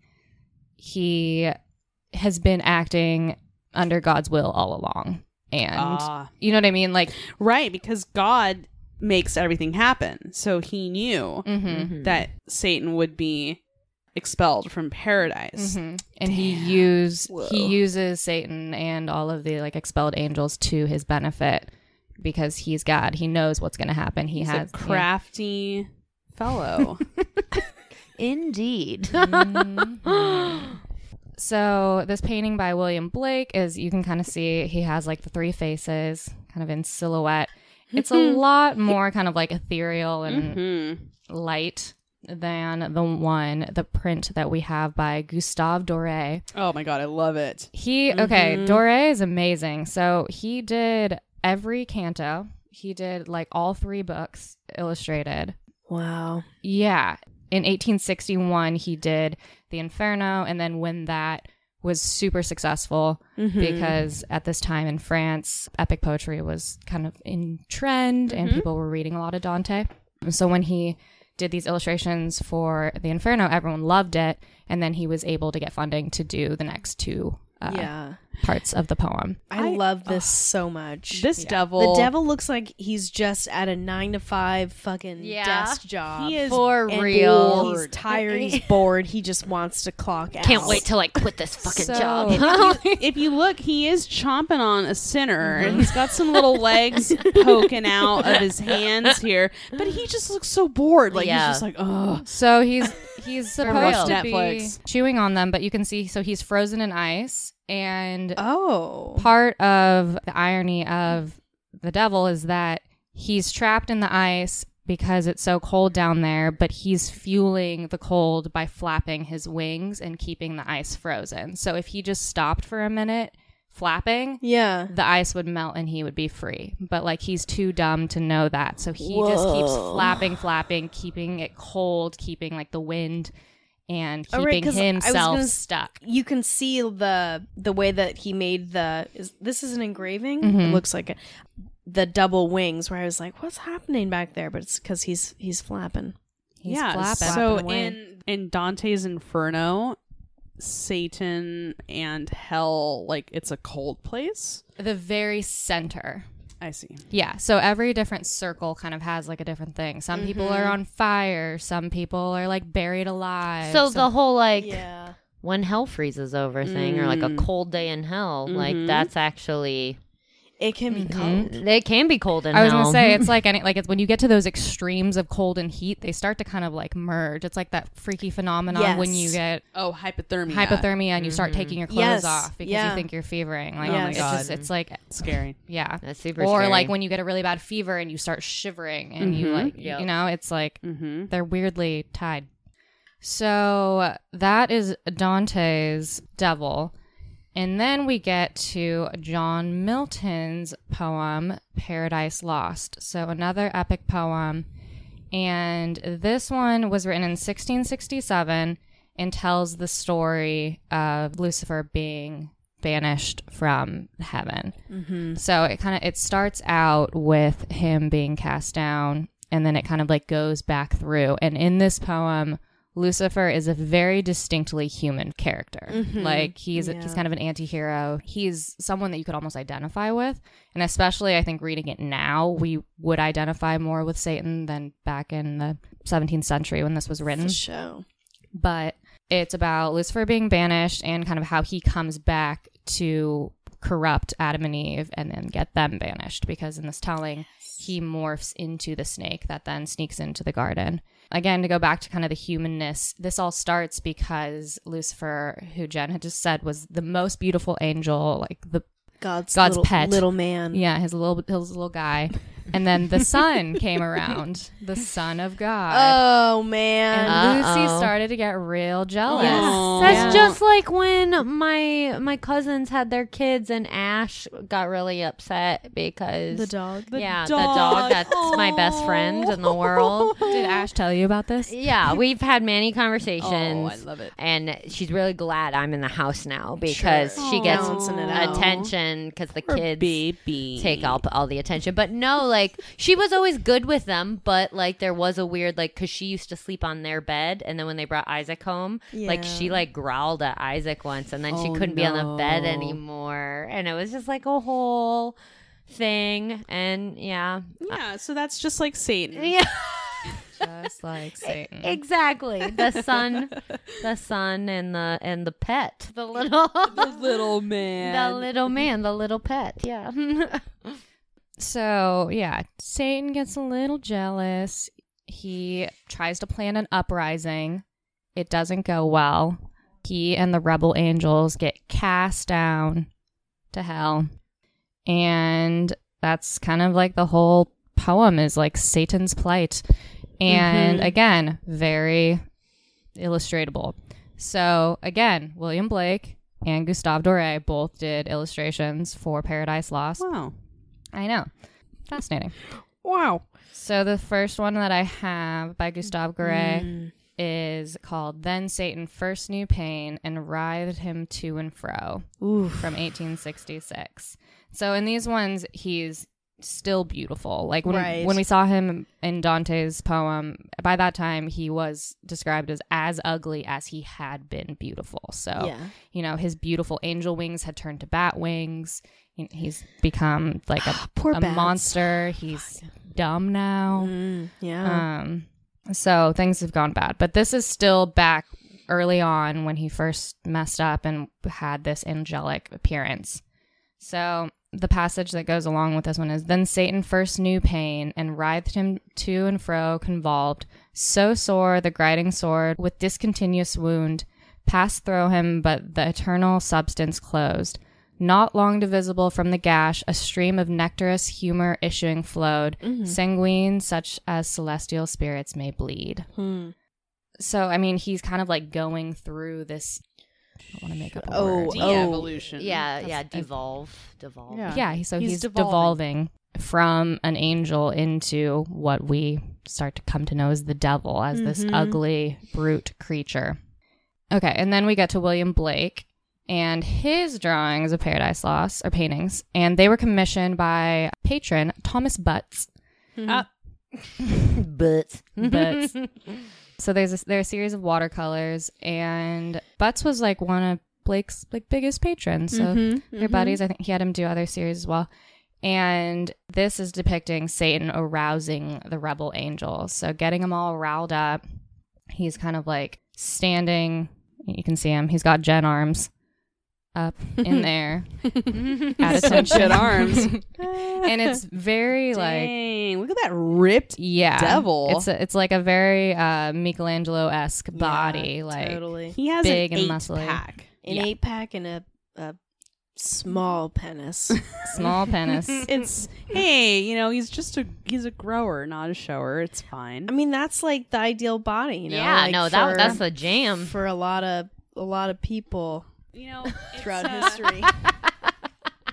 he has been acting under God's will all along. And Ah. you know what I mean? Like, Right, because God makes everything happen. So he knew mhm. that Satan would be expelled from paradise. Mhm. and he use Whoa. he uses Satan and all of the like expelled angels to his benefit because he's God. He knows what's going to happen. He He's has a crafty fellow. <laughs> <laughs> Indeed. Mhm. <laughs> So this painting by William Blake is you can kind of see he has like the three faces kind of in silhouette. It's a lot more kind of like ethereal and Mhm. light than the one the print that we have by Gustave Doré. Oh my god, I love it. He okay, Mhm. Doré is amazing. So he did every canto. He did like all three books illustrated. Wow. Yeah. In 1861 he did The Inferno and then when that was super successful Mm-hmm. because at this time in France epic poetry was kind of in trend and Mhm. people were reading a lot of Dante. And so when he did these illustrations for The Inferno everyone loved it and then he was able to get funding to do the next two uh, yeah. Parts of the poem. I, I- love this so much. This Yeah. devil the devil looks like he's just at a nine to five fucking Yeah. desk job. He is For And real. He's tired. He's <laughs> bored. He just wants to clock out. Can't wait till I quit this fucking So- job. <laughs> if you look, he is chomping on a sinner, and mm-hmm. he's got some little legs <laughs> poking out of his hands here. But he just looks so bored. Like Yeah. he's just like, oh, So he's he's supposed to Netflix. be chewing on them, but you can see so he's frozen in ice and Oh. part of the irony of the devil is that he's trapped in the ice because it's so cold down there, but he's fueling the cold by flapping his wings and keeping the ice frozen. So if he just stopped for a minute flapping, Yeah. the ice would melt and he would be free. But like he's too dumb to know that. So he just keeps flapping, flapping, keeping it cold, keeping like the wind and Oh, keeping right, 'cause I was himself gonna stuck. You can see the the way that he made the. Is this is an engraving? Mhm. It looks like it. The double wings, where I was like, "What's happening back there?" But it's because he's he's flapping. He's yeah. flapping. So Flapping in in Dante's Inferno, Satan and hell, like it's a cold place. the very center. I see. Yeah. So every different circle kind of has like a different thing. Some people are on fire. Some people are like buried alive. so the whole like Yeah. when hell freezes over thing or like a Mm. cold day in hell, like Mhm. that's actually It can be Mhm. cold. it can be cold in I was hell. gonna say it's <laughs> like any like it's when you get to those extremes of cold and heat, they start to kind of like merge. It's like that freaky phenomenon when you get Oh, hypothermia. hypothermia and you start taking your clothes Yes. off because Yeah. you think you're fevering. Like Oh my it's just it's like Scary. yeah. that's super Or scary. like when you get a really bad fever and you start shivering and you Mhm. like Yep. you know, it's like Mm-hmm. they're weirdly tied. So that is Dante's Devil. And then we get to John Milton's poem, Paradise Lost. So another epic poem. And this one was written in 1667 and tells the story of Lucifer being banished from heaven. Mm-hmm. So it kind of it starts out with him being cast down and then it kind of like goes back through. And in this poem, Lucifer is a very distinctly human character. Mhm. Like he's Yeah. he's kind of an anti-hero. He's someone that you could almost identify with. And especially I think reading it now, we would identify more with Satan than back in the 17th century when this was written For show. but it's about Lucifer being banished and kind of how he comes back to corrupt Adam and Eve and then get them banished because in this telling he morphs into the snake that then sneaks into the garden. Again, to go back to kind of the humanness, this all starts because Lucifer, who Jen had just said was the most beautiful angel, like the God's, God's little, pet. little man. yeah, his little his little guy. <laughs> And then the son came around, the son of God. Oh man. and Lucy Uh-oh. started to get real jealous. Yes. That's Yeah. just like when my my cousins had their kids and Ash got really upset because the dog. yeah, the dog. dog that's my best friend in the world. <laughs> Did Ash tell you about this? Yeah, we've had many conversations. Oh, I love it. And she's really glad I'm in the house now because Sure. she gets Balancing it out. attention because the Poor kids baby. take all all the attention. But no, like she was always good with them, but like there was a weird like because she used to sleep on their bed, and then when they brought Isaac home, like she like growled at Isaac once, and then she Oh, couldn't be on the bed anymore, and it was just like a whole thing. And yeah, uh, Yeah, so that's just like Satan. yeah. <laughs> Just like Satan. Exactly. The son, <laughs> the son, and the and the pet, the little, The little <laughs> man, the little man, the little pet. Yeah. So, yeah, Satan gets a little jealous. He tries to plan an uprising. It doesn't go well. He and the rebel angels get cast down to hell. And that's kind of like the whole poem is like Satan's plight. And Mhm. again, very illustratable. So, again, William Blake and Gustave Doré both did illustrations for Paradise Lost. wow. I know. Fascinating. Wow. So the first one that I have by Gustave Doré Mm. is called Then Satan First Knew Pain and Writhed Him To and Fro Oof. from 1866. So in these ones, he's still beautiful. Like when, Right. when we saw him in Dante's poem, by that time he was described as as ugly as he had been beautiful. So, Yeah. you know, his beautiful angel wings had turned to bat wings. He- He's become like a <gasps> Poor a monster. He's dumb now. Mm, yeah. Um, so things have gone bad, but this is still back early on when he first messed up and had this angelic appearance. So the passage that goes along with this one is Then Satan first knew pain and writhed him to and fro, convolved, so sore the grinding sword with discontinuous wound passed through him, but the eternal substance closed. Not long divisible from the gash, a stream of nectarous humor issuing flowed, sanguine such as celestial spirits may bleed. Hmm. So, I mean, he's kind of like going through this. I don't want to make up a Oh, word. De-evolution. yeah, That's- yeah. Devolve, devolve. Yeah. Yeah, so He's he's, devolving. devolving. from an angel into what we start to come to know as the devil, as this Mhm. ugly, brute creature. Okay, and then we get to William Blake and his drawings of Paradise Lost, or paintings, and they were commissioned by patron Thomas Butts. Uh, but <laughs> Butts. <laughs> <laughs> so there's a, there's a series of watercolors, and Butts was like one of Blake's like biggest patrons. So Mhm, they're mhm. buddies. I think he had him do other series as well. And this is depicting Satan arousing the rebel angels. So getting them all riled up. He's kind of like standing. You can see him. He's got Jen arms up <laughs> in there at Some attention. shit arms. <laughs> and it's very like Dang, look at that ripped. yeah, devil. It's a, it's like a very uh, Michelangelo esque body, Yeah, like totally He has Big an and eight muscly. pack. an yeah. eight pack and a, a small penis. <laughs> small penis. It's hey, you know, he's just a he's a grower, not a shower. It's fine. I mean, that's like the ideal body. You know? yeah, like no, that for- that's the jam. for a lot of a lot of people you know, <laughs> throughout uh, history. <laughs>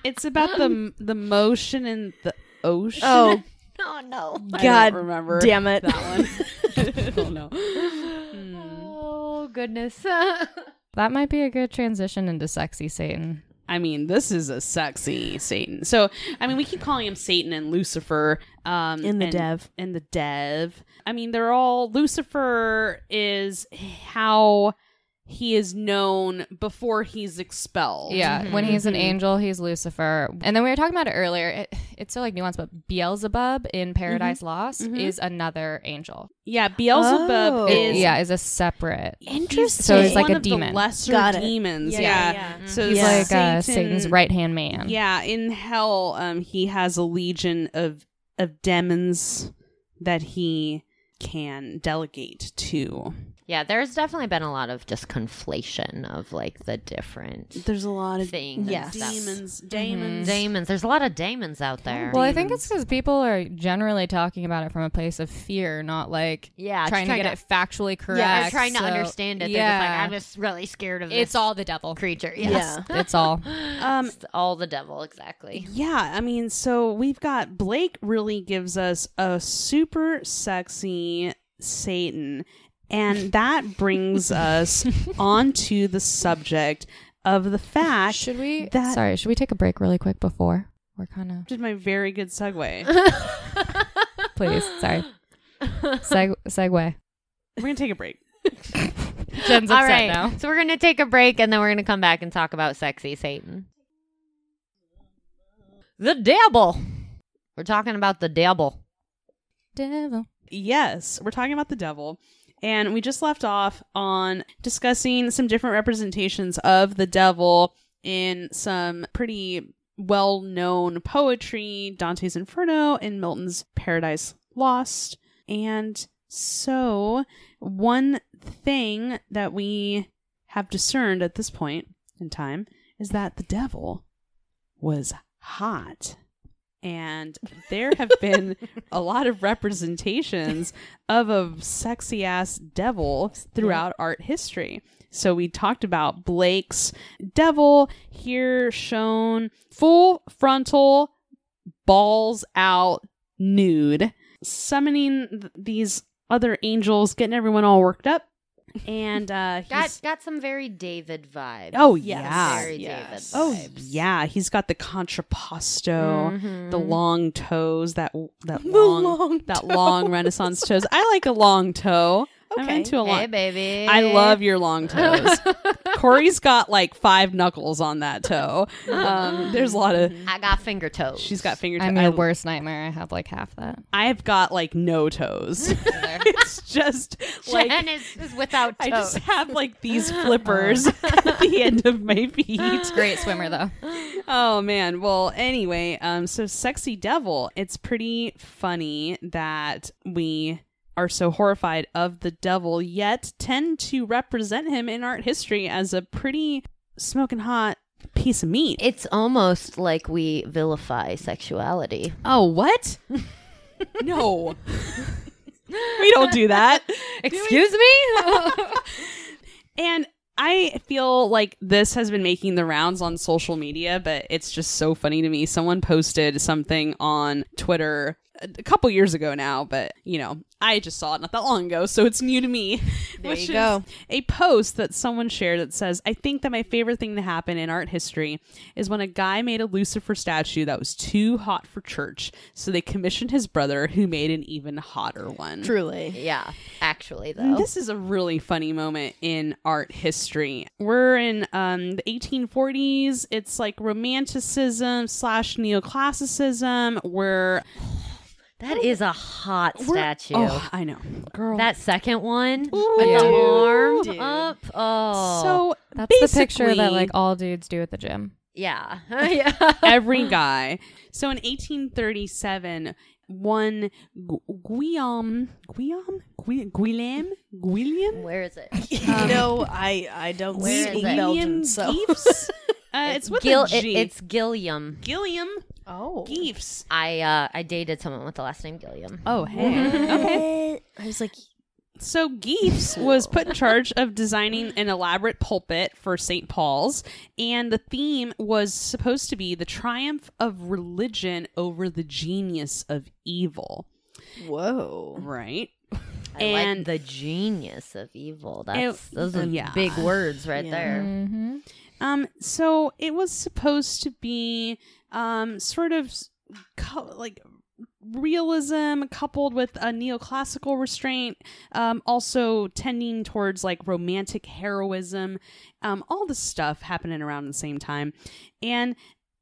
It's about the the motion in the ocean. Oh <laughs> Oh no. I God don't remember damn it! that one. I don't. Hmm. Oh goodness. that might be a good transition into sexy Satan. I mean, this is a sexy Satan. So, I mean, we keep calling him Satan and Lucifer. Um, In the and- dev. In the dev. I mean, they're all. Lucifer is how he is known before he's expelled. Yeah, when he's an Mhm. angel, he's Lucifer. And then we were talking about it earlier. It, it's so like nuanced, but Beelzebub in Paradise Lost Mhm. is another angel. Yeah, Beelzebub Oh. is. yeah, is a separate. Interesting. So he's like one a of the demon. lesser Got it. demons. Yeah, Yeah. yeah, yeah. So He's Yeah. like uh, Satan's right hand man. Yeah, in hell, um, he has a legion of of demons that he can delegate to. Yeah, there's definitely been a lot of just conflation of like the different There's a lot of things. Yes. stuff. demons, daemons. Daemons. There's a lot of demons out there. Well, I think it's because people are generally talking about it from a place of fear, not like yeah, just trying to get it factually correct. Yeah, or trying to understand it. Yeah, They're just like, I'm just really scared of this it's all the devil. creature. Yes. Yeah. <laughs> It's all. Um, It's <laughs> all the devil, exactly. Yeah, I mean, so we've got Blake really gives us a super sexy Satan, and <laughs> that brings us onto the subject of the fact Should we? that Sorry, should we take a break really quick before we're kind of? did my very good segue. <laughs> Please, sorry. Seg- segue. We're gonna take a break. <laughs> Jen's upset right. now. So we're going to take a break and then we're going to come back and talk about sexy Satan. The devil. We're talking about the devil. Devil. Yes, we're talking about the devil. And we just left off on discussing some different representations of the devil in some pretty well known poetry, Dante's Inferno and Milton's Paradise Lost. And so, one thing that we have discerned at this point in time is that the devil was hot. And there have been <laughs> a lot of representations of a sexy ass devil throughout art history. So we talked about Blake's devil here shown full frontal, balls out, nude, summoning th- these other angels, getting everyone all worked up. And uh Got he's got some very David vibes. Oh Yes. yeah. very yes. David. Oh yeah, he's got the contrapposto, Mhm. the long toes, that that long, long that <laughs> long Renaissance toes. I like a long toe. I'm Okay. into a Hey, long. baby. I love your long toes. <laughs> Corey's got like five knuckles on that toe. Um, there's a lot of. I got finger toes. She's got fingertips. I'm your worst nightmare. I have like half that. I've got like no toes. <laughs> <laughs> it's just like Jen is, is without toes. I just have like these flippers at the end of my feet. Great swimmer though. Oh man. Well, anyway, um so sexy devil, it's pretty funny that we are so horrified of the devil yet tend to represent him in art history as a pretty smoking hot piece of meat. It's almost like we vilify sexuality. oh, what? <laughs> no. we don't do that. <laughs> Excuse me? <laughs> And I feel like this has been making the rounds on social media, but it's just so funny to me. Someone posted something on Twitter a couple years ago now, but you know, I just saw it not that long ago, so it's new to me. <laughs> There which you is go. A post that someone shared that says, I think that my favorite thing to happen in art history is when a guy made a Lucifer statue that was too hot for church, so they commissioned his brother who made an even hotter one. Truly. yeah, actually, though. This is a really funny moment in art history. We're in um, the 1840s. It's like romanticism slash neoclassicism. Where that is a hot we're- statue. Oh, I know, girl. That second one Ooh, with the arm Dude. up. Oh, so That's the picture that like all dudes do at the gym. yeah, <laughs> yeah. every guy. So in 1837, one Gu- Guillaume, Guillaume, Gui- Guillaume, Guillaume, Where is it? <laughs> you know, I I don't Where speak it? Belgian, so Geefs. Uh, it's with Gil- a G. it- it's Gilliam. Gilliam oh, Geefs. I uh, I dated someone with the last name Gilliam. Oh, hey. okay. I was like, So Geefs was put in charge of designing an elaborate pulpit for St. Paul's, and the theme was supposed to be the triumph of religion over the genius of evil. whoa. Right? I and- like the genius of evil. That's It- those are yeah. big words right Yeah. there. Mm-hmm. Um, so it was supposed to be um sort of co- like realism coupled with a neoclassical restraint, um, also tending towards like romantic heroism, um, all this stuff happening around the same time. And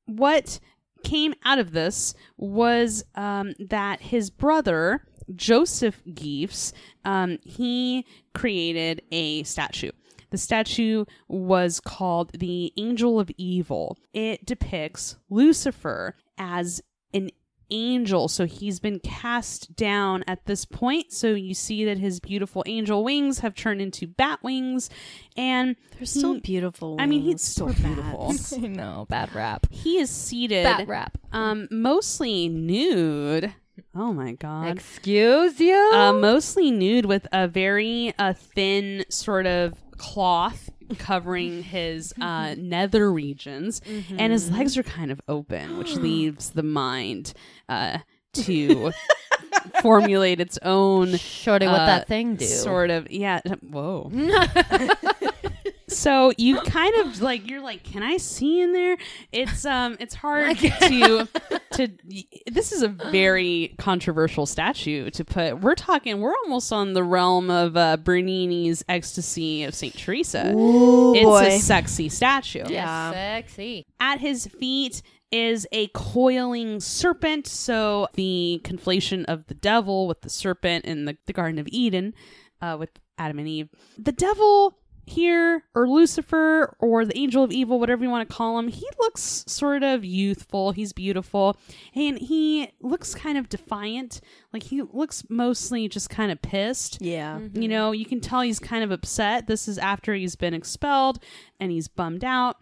what came out of this was um, that his brother, Joseph Geefs, um, he created a statue. The statue was called the Angel of Evil. It depicts Lucifer as an angel. So he's been cast down at this point. So you see that his beautiful angel wings have turned into bat wings. And They're still he- beautiful. I mean, he's still beautiful. <laughs> know, bad rap. he is seated, Bad rap. um, mostly nude. Oh my god. Excuse you? uh, mostly nude with a very uh, thin sort of cloth covering his uh, nether regions, and his legs are kind of open, which <gasps> leaves the mind uh, to <laughs> formulate its own Shorty, what uh, that thing do? sort of yeah. Whoa. <laughs> <laughs> so you kind of like you're like can i see in there it's um it's hard to to this is a very controversial statue to put we're talking we're almost on the realm of uh bernini's ecstasy of saint teresa it's boy. a sexy statue Yeah. Sexy. at his feet is a coiling serpent. So the conflation of the devil with the serpent in the, the Garden of Eden uh, with Adam and Eve. The devil here, or Lucifer, or the angel of evil, whatever you want to call him, he looks sort of youthful. He's beautiful. And he looks kind of defiant. Like he looks mostly just kind of pissed. Yeah. You know, you can tell he's kind of upset. This is after he's been expelled and he's bummed out.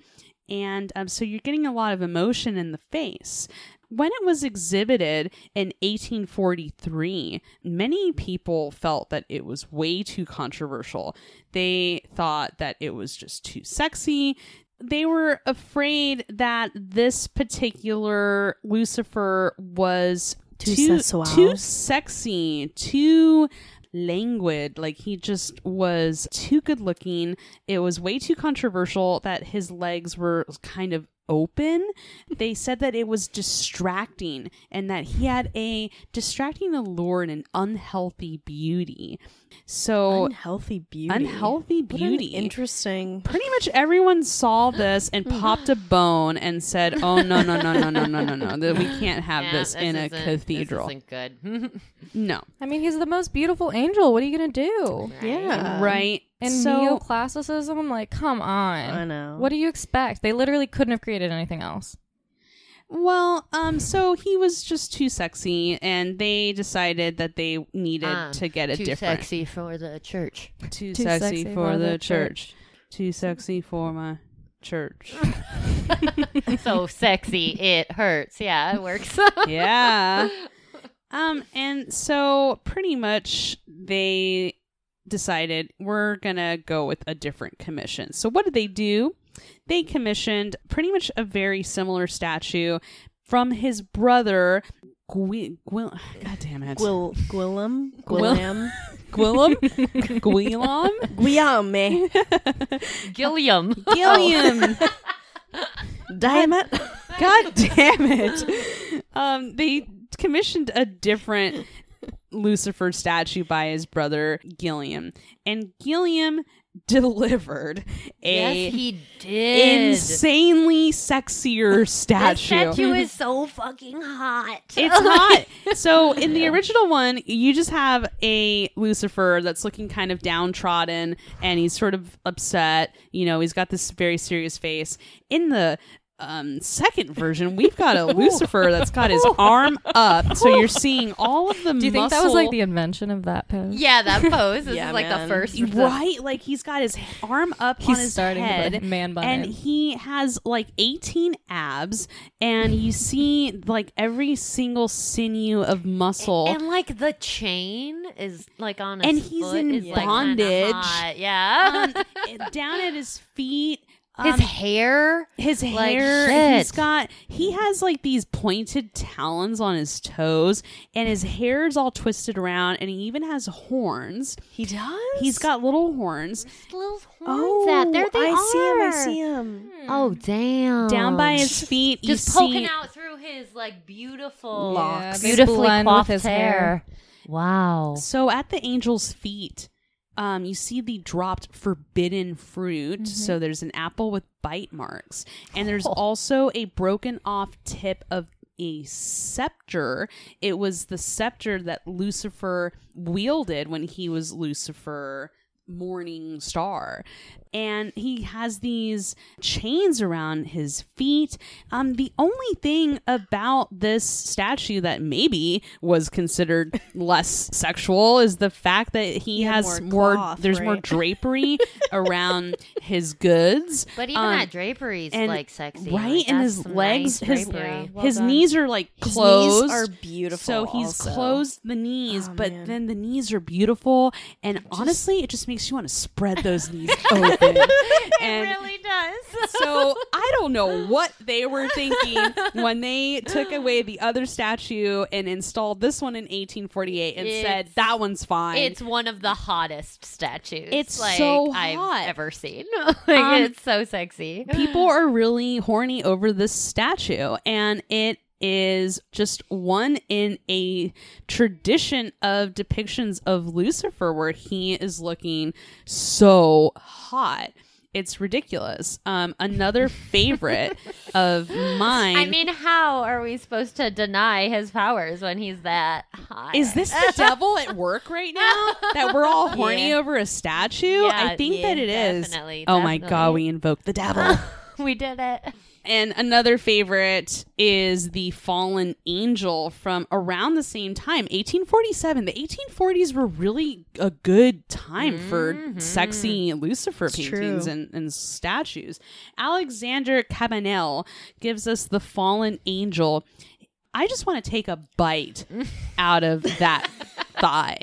And um, so you're getting a lot of emotion in the face. When it was exhibited in 1843, many people felt that it was way too controversial. They thought that it was just too sexy. They were afraid that this particular Lucifer was Too too, sensual. too sexy, too languid. Like he just was too good looking. It was way too controversial that his legs were kind of open. They said that it was distracting and that he had a distracting allure and an unhealthy beauty. So unhealthy beauty. unhealthy What an beauty. interesting. Pretty much everyone saw <gasps> this and mm-hmm. popped a bone and said, "Oh no no no no no no no no! That we <laughs> can't have Yeah, this in a isn't- cathedral." This isn't good. <laughs> No, I mean, he's the most beautiful angel. What are you gonna do? Yeah. right? And so neoclassicism, like, come on. I know. What do you expect? They literally couldn't have created anything else. Well, um, so he was just too sexy, and they decided that they needed Um, to get a different Too different, sexy for the church. too, Too sexy, sexy for, for the, the church. too sexy for my church. <laughs> so sexy, it hurts. Yeah, it works. <laughs> <laughs> yeah. Um, and so pretty much they decided we're gonna go with a different commission. So what did they do? They commissioned pretty much a very similar statue from his brother. Gwi- Gwil- God damn it. Gwil, Gwillem? Gwil- Gwillam? <laughs> Gwillem? <laughs> Gwillam? Guillaume. Gilliam. <laughs> Gilliam. Damn it. God damn it. Um, they commissioned a different Lucifer statue by his brother Gilliam. And Gilliam <laughs> delivered a yes, he did. insanely sexier statue. That statue. statue is so fucking hot. It's hot. <laughs> So in the original one, you just have a Lucifer that's looking kind of downtrodden and he's sort of upset. You know, he's got this very serious face. In the um second version, we've got a <laughs> Lucifer that's got his <laughs> arm up. So you're seeing all of the Do you think that was like the invention of that pose? yeah, that <laughs> pose. This Yeah, is like man. the first. Right, like he's got his arm up on He's his starting to head, put man bun and in. he has like eighteen abs, and you see like every single sinew of muscle. And like the chain is like on his And he's foot in is, like, kinda bondage. hot. Yeah. um, down at his feet. His um, hair. his like, hair shit. he's got he has like these pointed talons on his toes and his hair is all twisted around and he even has horns He does? he's got little horns Little horns Oh, at. There they I are. see him. I see him. Oh damn! down by his feet you just poking see out through his like beautiful Locks. they beautifully blend coiffed his hair. hair. Wow. So at the angel's feet, um, you see the dropped forbidden fruit. So there's an apple with bite marks, and there's also a broken off tip of a scepter. It was the scepter that Lucifer wielded when he was Lucifer morning star and he has these chains around his feet um the only thing about this statue that maybe was considered <laughs> less sexual is the fact that he, He has more more, cloth, there's more <laughs> drapery around his goods But even Um, that drapery is like sexy, right Like, and his legs nice his. Yeah, well his done. knees are like His closed knees are beautiful. so he's also. closed the knees, Oh, but man. then the knees are beautiful. And honestly, it just makes you want to spread those knees <laughs> open. <laughs> and really does. <laughs> so I don't know what they were thinking when they took away the other statue and installed this one in 1848 and said that one's fine. It's one of the hottest statues. It's like, so I've hot. ever seen. <laughs> like Um, it's so sexy. people <sighs> are really horny over this statue and it is just one in a tradition of depictions of Lucifer where he is looking so hot. It's ridiculous. Um, another favorite <laughs> of mine. I mean, how are we supposed to deny his powers when he's that hot? is this the <laughs> devil at work right now? That we're all horny Yeah. over a statue? Yeah, I think yeah, that it is. definitely, oh my god, we invoked the devil. <laughs> we did it. And another favorite is the fallen angel from around the same time, 1847. The 1840s were really a good time for mm-hmm. sexy Lucifer It's paintings and, and statues. Alexander Cabanel gives us the fallen angel. I just want to take a bite <laughs> out of that thigh.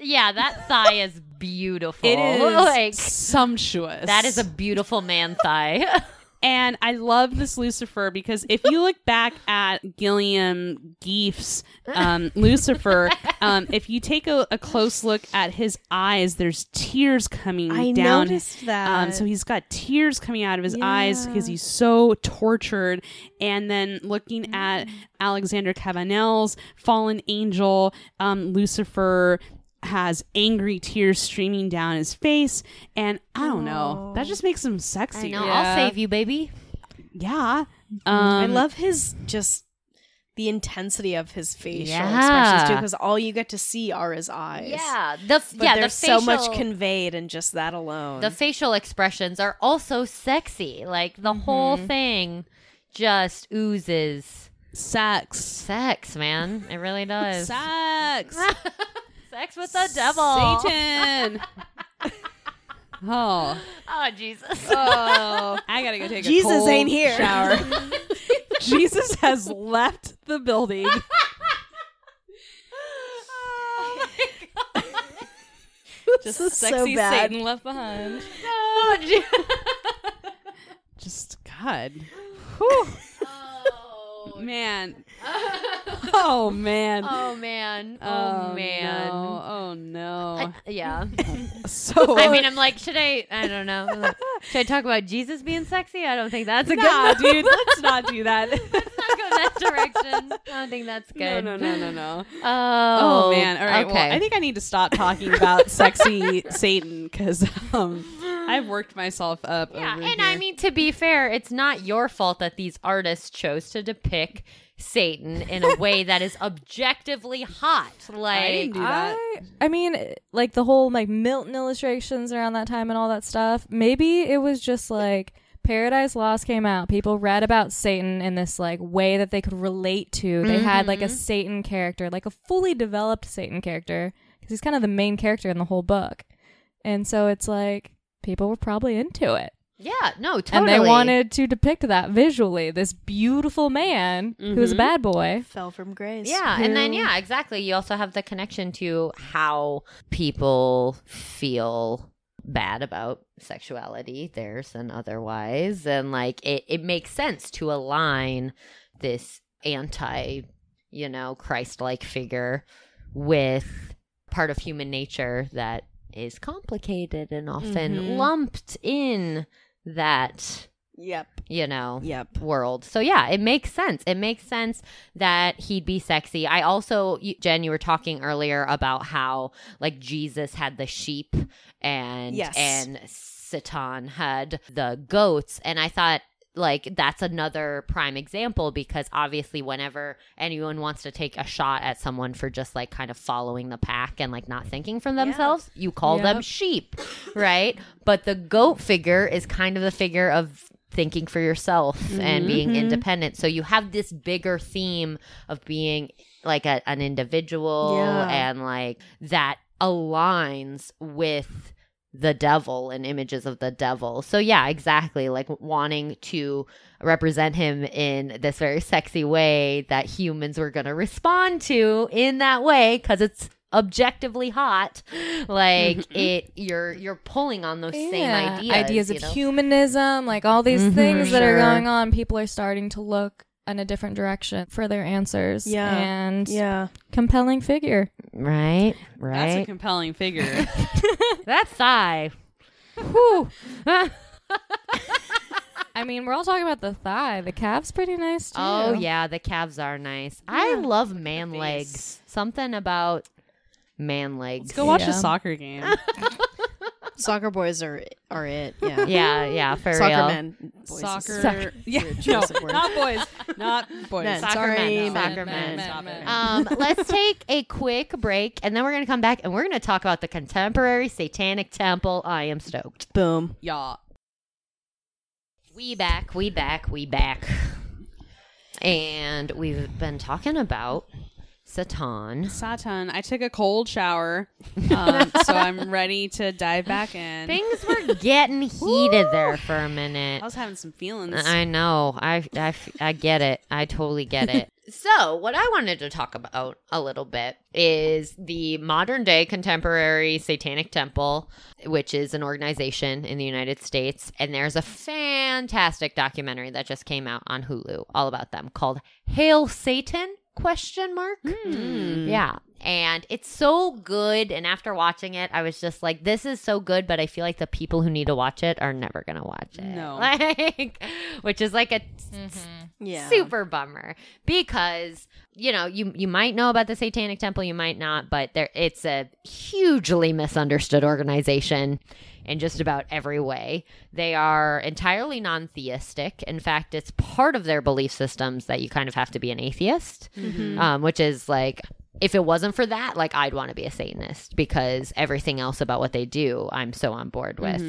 Yeah, that thigh is beautiful. It is <laughs> like sumptuous. that is a beautiful man thigh. <laughs> And I love this Lucifer because if you look back at Gilliam Geefs' um, <laughs> Lucifer, um, if you take a, a close look at his eyes, there's tears coming I down. noticed that. Um, so he's got tears coming out of his eyes because he's so tortured. And then looking Mm. at Alexander Cabanel's fallen angel, um, Lucifer has angry tears streaming down his face. And I don't know. That just makes him sexy. I know. I'll save you, baby. Yeah. Um, I love his just the intensity of his facial Yeah. expressions too, because all you get to see are his eyes. Yeah, the but yeah, the there's facial, so much conveyed in just that alone. the facial expressions are also sexy. Like the whole thing just oozes sex. sex, man. It really does. Sex. <laughs> sex with the devil. Satan. <laughs> oh. Oh Jesus. Oh. I gotta go take a shower. Jesus cold ain't here. shower. <laughs> Jesus has left the building. <laughs> oh my god. Just This is so bad. Satan left behind. Oh, gee- Just God. Whew. oh. Man. <laughs> Oh man. Oh man. Oh, man. No. Oh no. I- yeah. <laughs> so I mean, I'm like, should I? I don't know. Like, should I talk about Jesus being sexy? I don't think that's a nah, good. dude. <laughs> Let's not do that. Let's not go that direction. I don't think that's no, good. no, no, no, no. Oh, Oh, man! All right, Okay. well, I think I need to stop talking about sexy Satan because um, I've worked myself up. yeah, and here. I mean to be fair, it's not your fault that these artists chose to depict Satan in a way that is objectively hot. Like, <laughs> I didn't do that. I, I mean, like the whole like Milton illustrations around that time and all that stuff. Maybe it was just like Paradise Lost came out. People read about Satan in this like way that they could relate to. They had like a mm-hmm. Satan character, like a fully developed Satan character, because he's kind of the main character in the whole book. And so it's like people were probably into it. Yeah, no, totally. And they wanted to depict that visually. This beautiful man who's a Mhm. bad boy. fell from grace. Yeah, and then yeah, exactly. You also have the connection to how people feel bad about sexuality, theirs and otherwise, and like it, it makes sense to align this anti, you know, Christ-like figure with part of human nature that is complicated and often Mhm. lumped in that, Yep. you know, Yep. world. So yeah, it makes sense. It makes sense that he'd be sexy. I also Jen, you were talking earlier about how like Jesus had the sheep and Yes. and Satan had the goats and I thought like that's another prime example because obviously whenever anyone wants to take a shot at someone for just like kind of following the pack and like not thinking for themselves you call them sheep right? But the goat figure is kind of the figure of thinking for yourself and mm-hmm. being mm-hmm. independent. So you have this bigger theme of being like a, an individual Yeah. and like that aligns with the devil and images of the devil. So yeah, exactly. Like wanting to represent him in this very sexy way that humans were going to respond to in that way cuz it's objectively hot. Like it you're you're pulling on those same Yeah, ideas. of know? humanism, like all these Mhm, things that are going on. People are starting to look in a different direction for their answers. Yeah. and Yeah. compelling figure. Right? right. That's a compelling figure. <laughs> That's thigh. Whew. I mean, we're all talking about the thigh. The calf's pretty nice too. Oh yeah, the calves are nice. I love man legs. Something about man legs. Let's go watch Yeah. a soccer game. <laughs> Soccer boys are are it. Yeah. <laughs> Yeah, yeah, for Soccer real. men. Boys soccer. Soccer. Yeah, <laughs> no, choice of words. not boys. Not boys. Men. Soccer Sorry, men, men, soccer men. Stop it. Um, <laughs> let's take a quick break, and then we're gonna come back, and we're gonna talk about the contemporary Satanic Temple. I am stoked. Boom. Yeah. We back, we back, we back, and we've been talking about Satan. Satan. I took a cold shower, um, so I'm <laughs> ready to dive back in. Things were getting heated there for a minute. I was having some feelings. I know. I, I, I get it. I totally get it. <laughs> so, what I wanted to talk about a little bit is the modern day contemporary Satanic Temple, which is an organization in the United States. And there's a fantastic documentary that just came out on Hulu all about them called Hail Satan? Question mark. Hmm. Yeah. And it's so good. And after watching it, I was just like, this is so good, but I feel like the people who need to watch it are never going to watch it. No. <laughs> Like, which is like a Yeah. super bummer because, you know, you, you might know about the Satanic Temple, you might not, but there it's a hugely misunderstood organization in just about every way. They are entirely non theistic. In fact, it's part of their belief systems that you kind of have to be an atheist, um, which is like, if it wasn't for that, like I'd want to be a Satanist because everything else about what they do, I'm so on board with.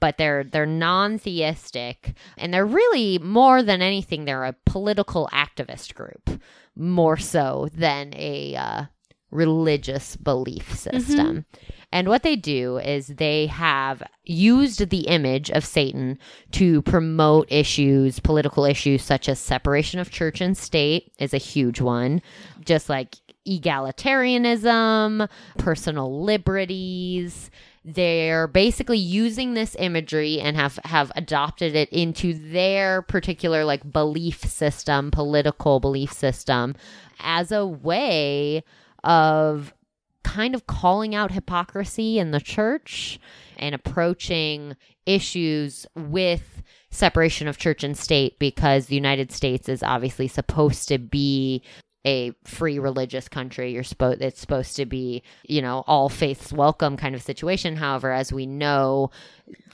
But they're they're non-theistic, and they're really more than anything, they're a political activist group, more so than a uh, religious belief system. And what they do is they have used the image of Satan to promote issues, political issues such as separation of church and state is a huge one, just like egalitarianism, personal liberties. They're basically using this imagery and have have adopted it into their particular like belief system, political belief system as a way of kind of calling out hypocrisy in the church and approaching issues with separation of church and state because the United States is obviously supposed to be a free religious country. You're supposed it's supposed to be you know all faiths welcome kind of situation. However as we know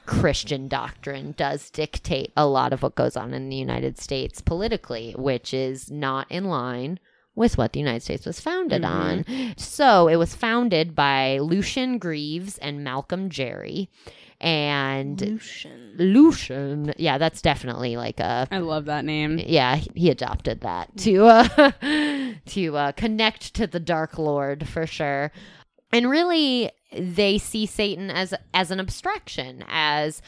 Christian doctrine does dictate a lot of what goes on in the United States politically which is not in line with what the United States was founded on. So it was founded by Lucien Greaves and Malcolm Jarry. And Lucien. Lucien, yeah, that's definitely like a I love that name. yeah, he adopted that to uh <laughs> to uh connect to the dark lord for sure. And really they see Satan as as an abstraction, as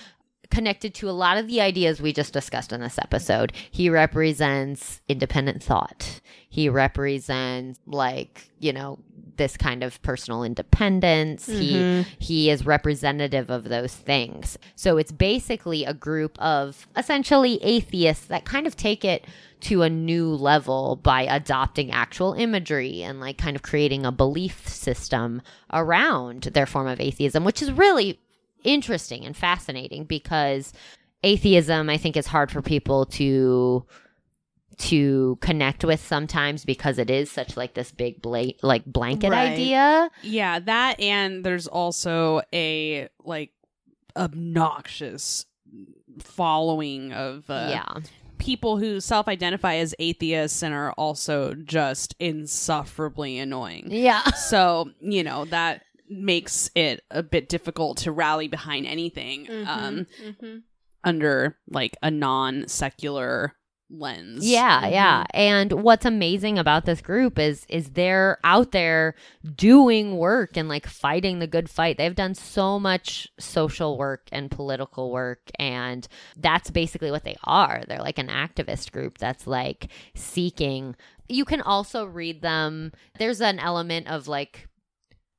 connected to a lot of the ideas we just discussed in this episode. He represents independent thought. He represents like, you know, this kind of personal independence. He mm-hmm. he is representative of those things. So it's basically a group of essentially atheists that kind of take it to a new level by adopting actual imagery and like kind of creating a belief system around their form of atheism, which is really interesting and fascinating because atheism I think is hard for people to to connect with sometimes because it is such like this big bla- like blanket Right. idea. Yeah, that and there's also a like obnoxious following of uh, yeah. people who self-identify as atheists and are also just insufferably annoying. Yeah. So, you know, that makes it a bit difficult to rally behind anything um, Mm-hmm. under like a non-secular lens. Yeah, yeah. And what's amazing about this group is is they're out there doing work and like fighting the good fight. They've done so much social work and political work and that's basically what they are. They're like an activist group that's like seeking. You can also read them. There's an element of like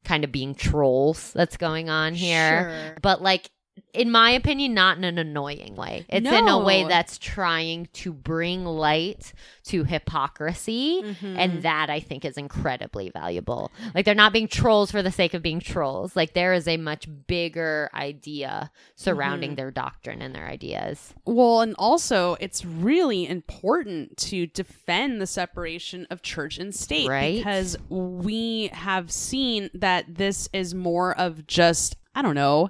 kind of being trolls that's going on here Sure. but like in my opinion not in an annoying way. It's in a way that's trying to bring light to hypocrisy Mm-hmm. and that i think is incredibly valuable. Like they're not being trolls for the sake of being trolls. Like there is a much bigger idea surrounding their doctrine and their ideas. Well, and also it's really important to defend the separation of church and state Right. because we have seen that this is more of just, I don't know,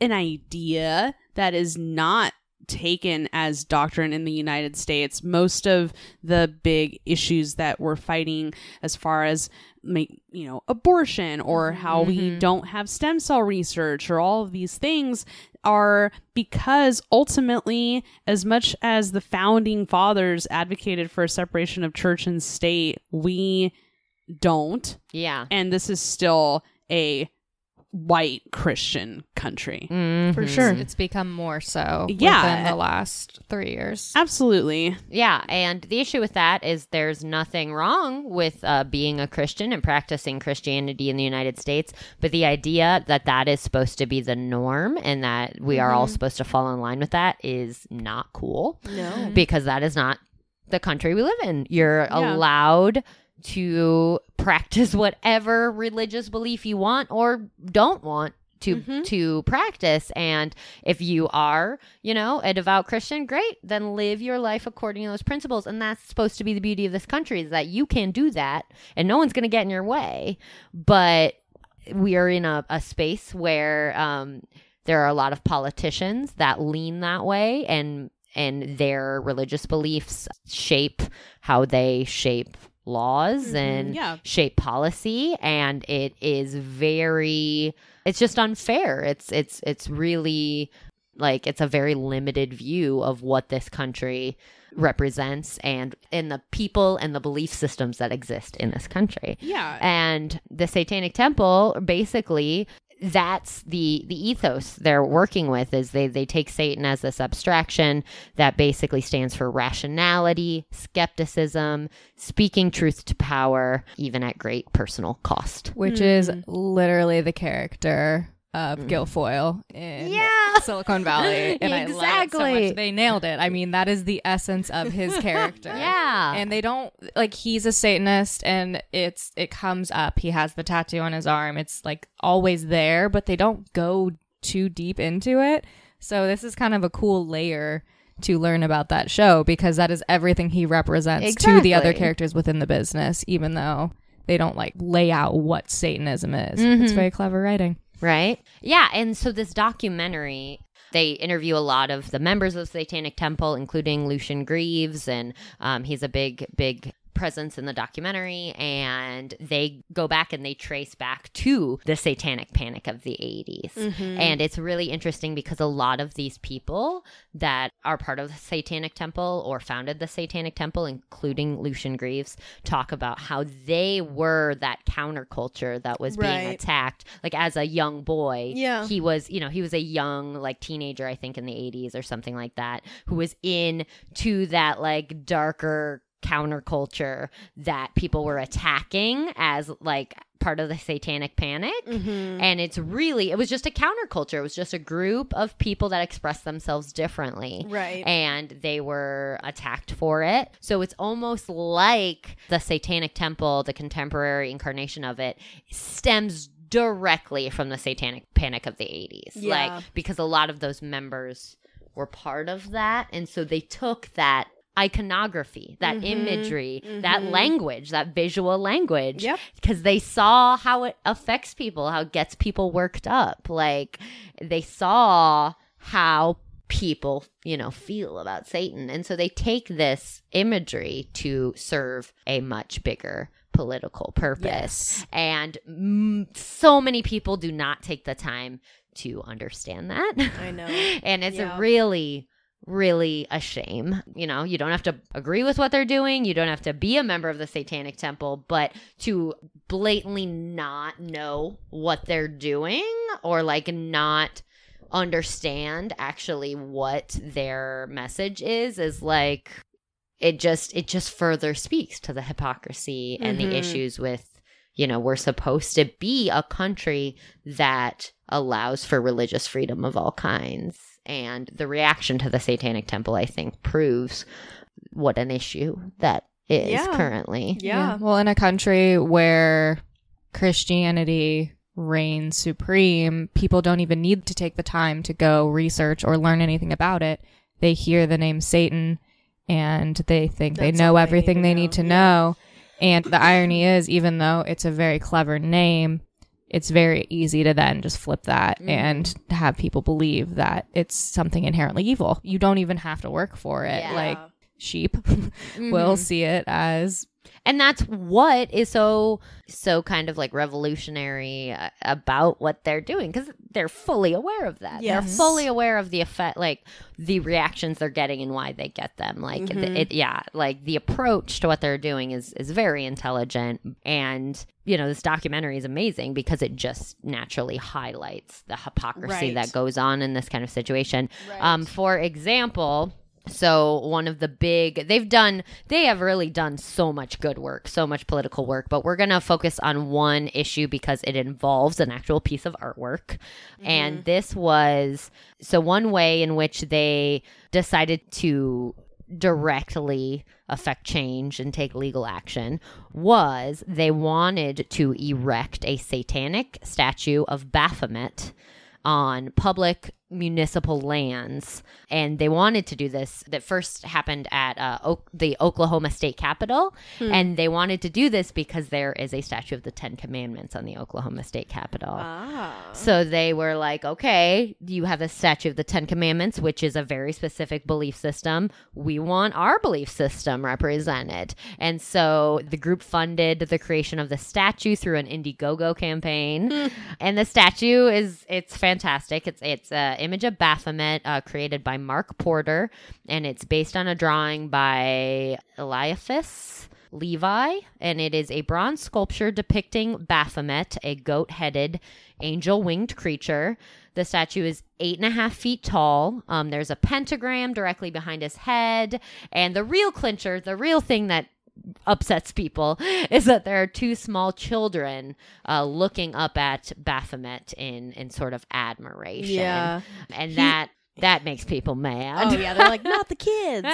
an idea that is not taken as doctrine in the United States. Most of the big issues that we're fighting as far as make you know abortion or how we mm-hmm. don't have stem cell research or all of these things are because ultimately as much as the founding fathers advocated for a separation of church and state we don't. Yeah. And this is still a white christian country For Mhm. sure. It's become more so Yeah. within the last three years. absolutely Yeah, and the issue with that is there's nothing wrong with uh, being a Christian and practicing Christianity in the United States, but the idea that that is supposed to be the norm and that we are all supposed to fall in line with that is not cool No. because that is not the country we live in. You're Yeah. allowed to practice <laughs> whatever religious belief you want or don't want to to practice. And if you are you know a devout christian great. Then live your life according to those principles. And that's supposed to be the beauty of this country is that you can do that and no one's going to get in your way. But we are in a, a space where um, there are a lot of politicians that lean that way and and their religious beliefs shape how they shape laws mm-hmm. and Yeah. shape policy and it is very it's just unfair. It's it's it's really like it's a very limited view of what this country represents and in the people and the belief systems that exist in this country. Yeah. And the satanic temple basically that's the the ethos they're working with is they they take satan as this abstraction that basically stands for rationality skepticism speaking truth to power even at great personal cost. Which is hmm. literally the character of mm-hmm. Gilfoyle in Yeah. Silicon Valley. <laughs> And I love so Exactly. much. They nailed it. I mean, that is the essence of his <laughs> character. yeah And they don't like he's a Satanist and it's it comes up. He has the tattoo on his arm. It's like always there, but they don't go too deep into it. So this is kind of a cool layer to learn about that show because that is everything he represents to the other characters within the business, even though they don't like lay out what Satanism is. It's mm-hmm. very clever writing. Right? Yeah, and so this documentary, they interview a lot of the members of the Satanic Temple, including Lucien Greaves, and um, he's a big, big presence in the documentary and they go back and they trace back to the satanic panic of the 80s mm-hmm. and it's really interesting because a lot of these people that are part of the satanic temple or founded the satanic temple including lucien greaves talk about how they were that counterculture that was being attacked. Like as a young boy Yeah. he was you know he was a young like teenager i think in the 80s or something like that who was in to that like darker counterculture that people were attacking as like part of the satanic panic Mm-hmm. and it's really it was just a counterculture it was just a group of people that expressed themselves differently Right. and they were attacked for it. So it's almost like the Satanic Temple, the contemporary incarnation of it, stems directly from the Satanic Panic of the 80s. Yeah. Like, because a lot of those members were part of that. And so they took that iconography, that Mm-hmm. imagery, that language, that visual language, Yep. because they saw how it affects people, how it gets people worked up. Like they saw how people, you know, feel about Satan. And so they take this imagery to serve a much bigger political purpose. Yes. And mm, so many people do not take the time to understand that. I know. <laughs> and it's Yeah. really really a shame. You know, you don't have to agree with what they're doing, you don't have to be a member of the Satanic Temple, but to blatantly not know what they're doing or like not understand actually what their message is is like it just it just further speaks to the hypocrisy and Mhm. the issues with you know we're supposed to be a country that allows for religious freedom of all kinds and the reaction to the satanic temple i think proves what an issue that is Yeah. currently Yeah. Well, in a country where Christianity reigns supreme, people don't even need to take the time to go research or learn anything about it. They hear the name Satan and they think That's they know all they everything need to they know. need to Yeah. know. And the irony is, even though it's a very clever name, it's very easy to then just flip that Mhm. and have people believe that it's something inherently evil. You don't even have to work for it. Yeah. Like sheep <laughs> will Mhm. see it as and that's what is so so kind of like revolutionary uh, about what they're doing because they're fully aware of that. They're fully aware of the effect like the reactions they're getting and why they get them. Like th- Mhm. it yeah like the approach to what they're doing is is very intelligent. And you know this documentary is amazing because it just naturally highlights the hypocrisy Right. that goes on in this kind of situation. Um, for example, so one of the big they've done they have really done so much good work, so much political work, but we're going to focus on one issue because it involves an actual piece of artwork. Mm-hmm. And this was so one way in which they decided to directly affect change and take legal action was they wanted to erect a satanic statue of Baphomet on public municipal lands and they wanted to do this that first happened at uh, o- the oklahoma state capitol and they wanted to do this because there is a statue of the ten commandments on the oklahoma state capitol Ah. so they were like, okay, you have a statue of the Ten Commandments, which is a very specific belief system. We want our belief system represented. And so the group funded the creation of the statue through an Indiegogo campaign. and the statue is, it's fantastic. It's, it's an image of Baphomet uh, created by Mark Porter, and it's based on a drawing by Eliphas. Levi, and it is a bronze sculpture depicting Baphomet, a goat headed angel winged creature. The statue is eight and a half feet tall. Um, there's a pentagram directly behind his head. And the real clincher, the real thing that upsets people, <laughs> is that there are two small children uh, looking up at Baphomet in, in sort of admiration. Yeah. And that. That makes people mad. Oh yeah, they're like not the <laughs> kids.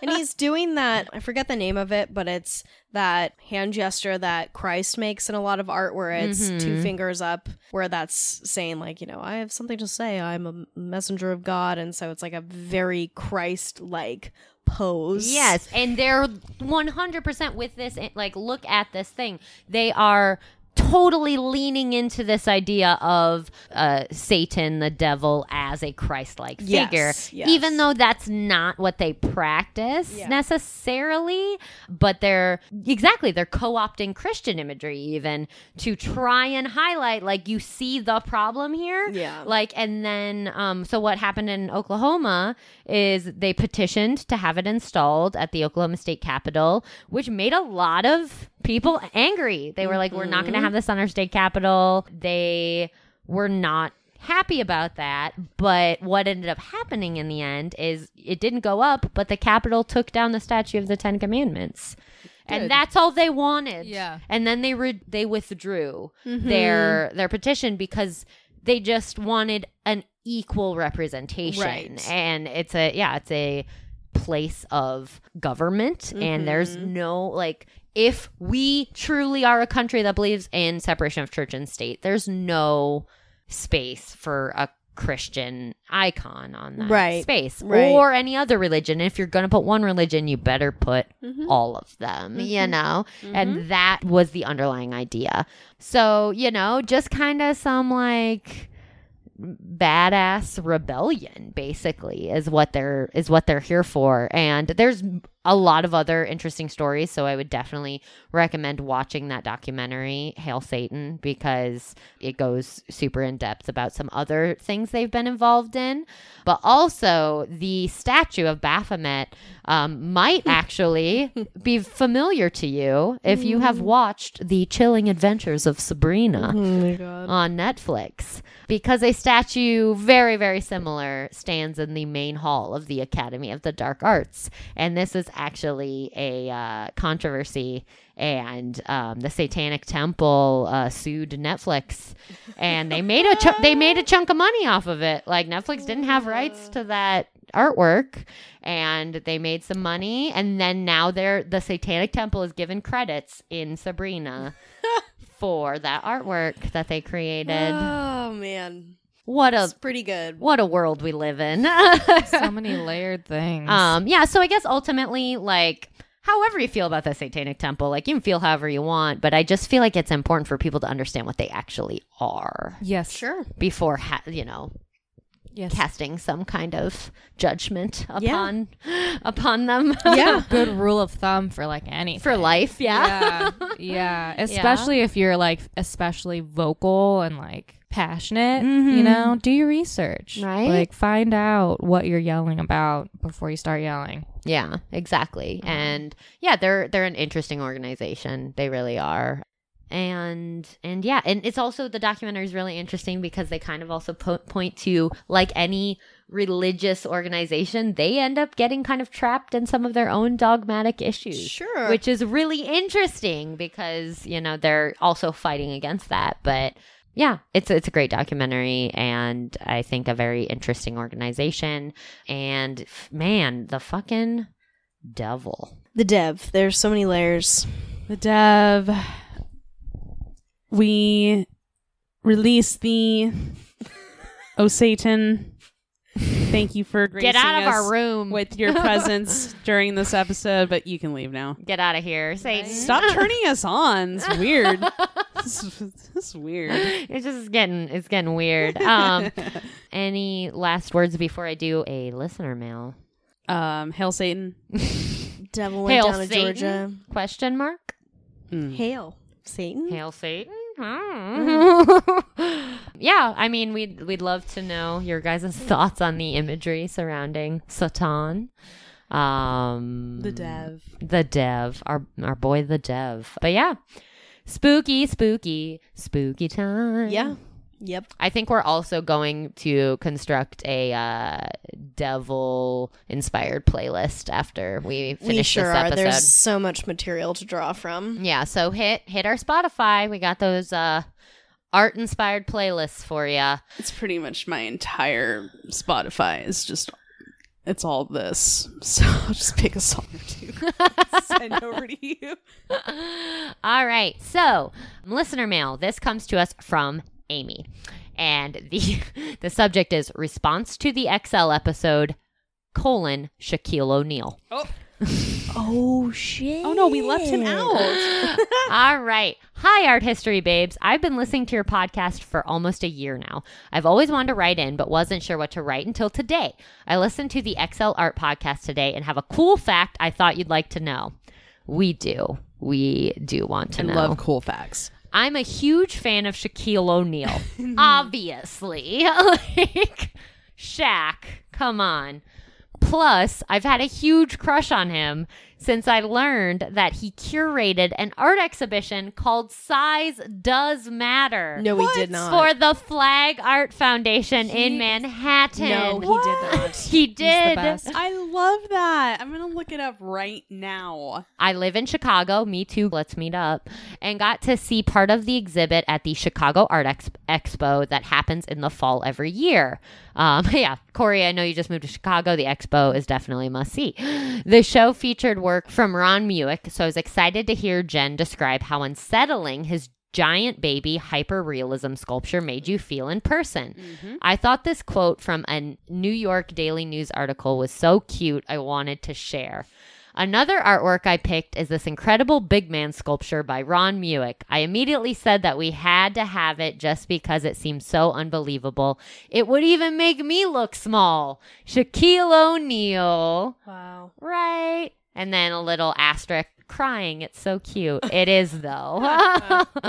and he's doing that. I forget the name of it, but it's that hand gesture that Christ makes in a lot of art, where it's two Mhm. fingers up, where that's saying like, you know, I have something to say. I'm a messenger of God, and so it's like a very Christ-like pose. Yes, and they're 100% with this. Like, look at this thing. They are totally leaning into this idea of uh, Satan, the devil, as a Christ like Yes, figure, yes. even though that's not what they practice Yeah. necessarily. But they're exactly, they're co opting Christian imagery even to try and highlight, like, you see the problem here. Yeah. Like, and then, um, so what happened in Oklahoma is they petitioned to have it installed at the Oklahoma State Capitol, which made a lot of people angry. They were like, we're not going to have this on our state capitol. They were not happy about that. But what ended up happening in the end is it didn't go up, but the Capitol took down the statue of the Ten Commandments. And that's all they wanted. Yeah. And then they re- they withdrew Mm-hmm. their their petition because they just wanted an equal representation. Right. And it's a yeah, it's a place of government and there's Mm-hmm. no like if we truly are a country that believes in separation of church and state, there's no space for a Christian icon on that Right, space right. or any other religion. If you're going to put one religion, you better put Mm-hmm. all of them, you know? And that was the underlying idea. So, you know, just kind of some like badass rebellion basically is what they're is what they're here for. And there's a lot of other interesting stories so i would definitely recommend watching that documentary hail satan because it goes super in depth about some other things they've been involved in but also the statue of baphomet um, might <laughs> actually be familiar to you if you have watched the chilling adventures of sabrina god. on Netflix because a statue very, very similar stands in the main hall of the Academy of the Dark Arts. And this is actually a uh, controversy. And um, the Satanic Temple uh, sued Netflix, and they made a chu- they made a chunk of money off of it. Like Netflix didn't have rights to that artwork, and they made some money. And then now they're the Satanic Temple is given credits in Sabrina <laughs> for that artwork that they created. Oh man, what a it's pretty good. what a world we live in. so <laughs> many layered things. um yeah, so I guess ultimately like however you feel about the satanic temple, like you can feel however you want, but I just feel like it's important for people to understand what they actually are yes. Sure. before ha- you know Yes. casting some kind of judgment Yeah. upon upon them. Yeah. <laughs> Good rule of thumb for like anything. For life, yeah. <laughs> yeah. yeah. Especially if you're like especially vocal and like passionate, you mm-hmm. know, do your research. Right. Like find out what you're yelling about before you start yelling. Yeah, exactly. Mm-hmm. And yeah, they're they're an interesting organization. They really are. And and yeah, and it's also the documentary is really interesting because they kind of also po- point to like any religious organization, they end up getting kind of trapped in some of their own dogmatic issues. Sure. Which is really interesting because, you know, they're also fighting against that, but yeah, it's it's a great documentary and I think a very interesting organization and f- man, the fucking devil. the dev. There's so many layers. The dev. We release the Oh Satan. Thank you for gracing Get out of us our room with your <laughs> presence during this episode, but you can leave now. Get out of here, Satan. Stop turning us on. It's weird. <laughs> this, is, this is weird. It's just getting it's getting weird. Um, <laughs> any last words before I do a listener mail? Um, Hail Satan. Devil went Hail down to Satan? Georgia. Question mark? Hail Satan. Hail Satan. Hmm. <laughs> yeah, I mean, we'd we'd love to know your guys' thoughts on the imagery surrounding Satan. Um, The dev. the dev, our our boy, the dev. But yeah, spooky, spooky, spooky time. Yeah. Yep. I think we're also going to construct a uh, devil inspired playlist after we finish we sure this are. episode. There's so much material to draw from. Yeah, so hit hit our Spotify. We got those uh art inspired playlists for you. It's pretty much my entire Spotify is just it's all this. <laughs> So I'll just pick a song or two. <laughs> Send over to you. <laughs> All right. So, listener mail. This comes to us from Amy. And the <laughs> the subject is response to the XL episode colon Shaquille O'Neal. Oh <laughs> oh shit. Oh no, we left him out. <laughs> All right. Hi, art history babes. I've been listening to your podcast for almost a year now. I've always wanted to write in, but wasn't sure what to write until today. I listened to the XL Art podcast today and have a cool fact I thought you'd like to know. We do. We do want to I know. love cool facts. I'm a huge fan of Shaquille O'Neal. <laughs> Mm-hmm. Obviously. <laughs> like, Shaq, come on. Plus, I've had a huge crush on him since I learned that he curated an art exhibition called Size Does Matter No, he did not. for the Flag Art Foundation in Manhattan. no, he did not. <laughs> He did. best. I love that. I'm gonna look it up right now. I live in Chicago. Me too. Let's meet up. And got to see part of the exhibit at the Chicago Art Ex- Expo that happens in the fall every year. Um, <laughs> yeah, Corey, I know you just moved to Chicago. The expo is definitely a must see. <gasps> The show featured work from Ron Mueck, so I was excited to hear Jen describe how unsettling his giant baby hyperrealism sculpture made you feel in person. Mm-hmm. I thought this quote from a New York Daily News article was so cute, I wanted to share. Another artwork I picked is this incredible big man sculpture by Ron Mueck. I immediately said that we had to have it just because it seemed so unbelievable. It would even make me look small. Shaquille O'Neal. Wow. Right. And then a little asterisk crying. It's so cute. <laughs> It is though. <laughs>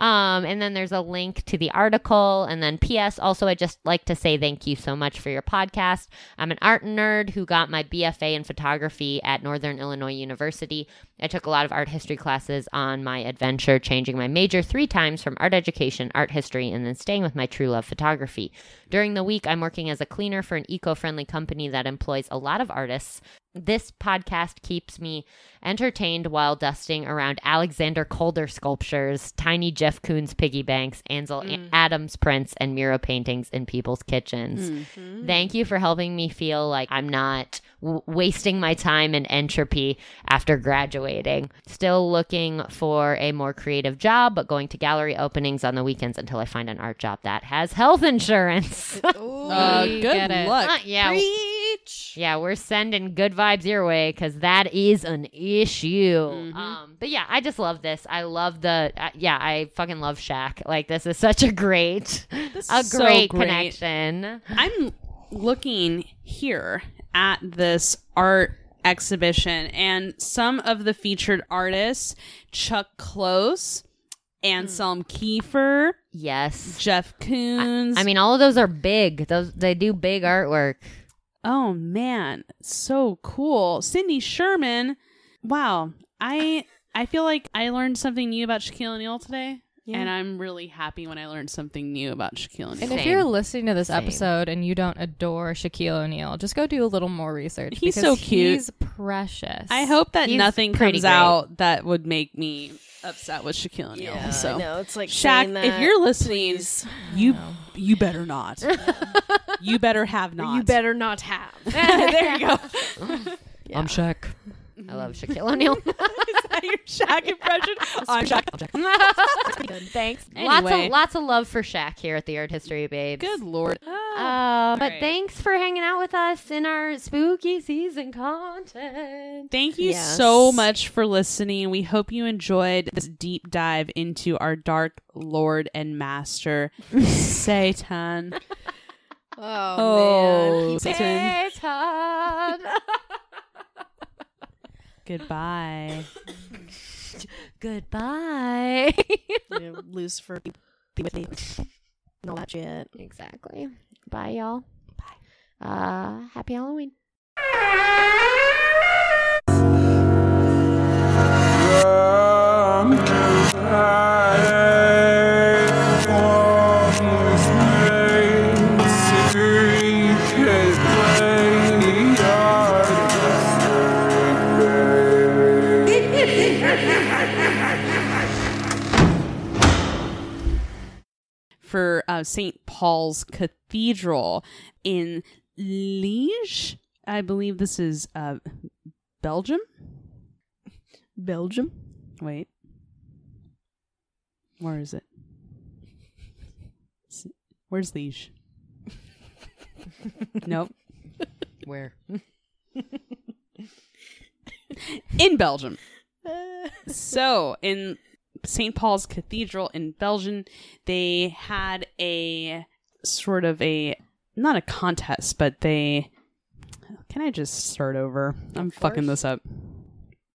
um, and then there's a link to the article. And then P.S. Also, I just like to say thank you so much for your podcast. I'm an art nerd who got my BFA in photography at Northern Illinois University. I took a lot of art history classes on my adventure, changing my major three times from art education, art history, and then staying with my true love photography. During the week, I'm working as a cleaner for an eco friendly company that employs a lot of artists. This podcast keeps me entertained while dusting around Alexander Calder sculptures, tiny Jeff Koons piggy banks, Ansel Adams prints, and mural paintings in people's kitchens. Thank you for helping me feel like I'm not w- wasting my time in entropy after graduating. Still looking for a more creative job, but going to gallery openings on the weekends until I find an art job that has health insurance. <laughs> Uh, <laughs> good luck. Uh, yeah. Preach. Yeah, we're sending good vibes your way because that is an issue. Um, but yeah, I just love this. I love the uh, yeah, I fucking love Shaq. Like this is such a great, This a so great, great. connection. I'm looking here at this art exhibition and some of the featured artists Chuck Close, Anselm Kiefer, Yes, Jeff Koons. I mean all of those are big. Those they do big artwork. Oh man, so cool. Cindy Sherman. Wow. I I feel like I learned something new about Shaquille O'Neal today. And I'm really happy when I learned something new about Shaquille O'Neal. And if you're listening to this Same. episode and you don't adore Shaquille O'Neal, just go do a little more research. He's because so cute. He's precious. I hope that He's nothing comes great. out that would make me upset with Shaquille O'Neal. so no, it's like Shaq, saying if you're listening, please. you you better not. <laughs> you better have not. you better not have. <laughs> there you go. <laughs> I'm Shaq. I love Shaquille O'Neal. <laughs> Is that your Shaq impression? <laughs> I'm Shaq. <laughs> Thanks. Lots Anyway. of lots of love for Shaq here at the Art History Babes. Good lord. Uh, but right. thanks for hanging out with us in our spooky season content. Thank you Yes. so much for listening. We hope you enjoyed this deep dive into our dark lord and master, Satan. Oh, Oh, man. Satan. Satan. Goodbye. <laughs> Goodbye. Yeah, Lucifer, be be with me. And all that shit. exactly. Bye, y'all. Bye. Uh, happy Halloween. for uh, St. Paul's Cathedral in Liege. I believe this is uh, Belgium. Belgium. Wait. Where is it? Where's Liege? nope. Where? In Belgium. <laughs> so, in St. Paul's Cathedral in Belgium, they had a sort of a not a contest, but they can I just start over? I'm fucking this up.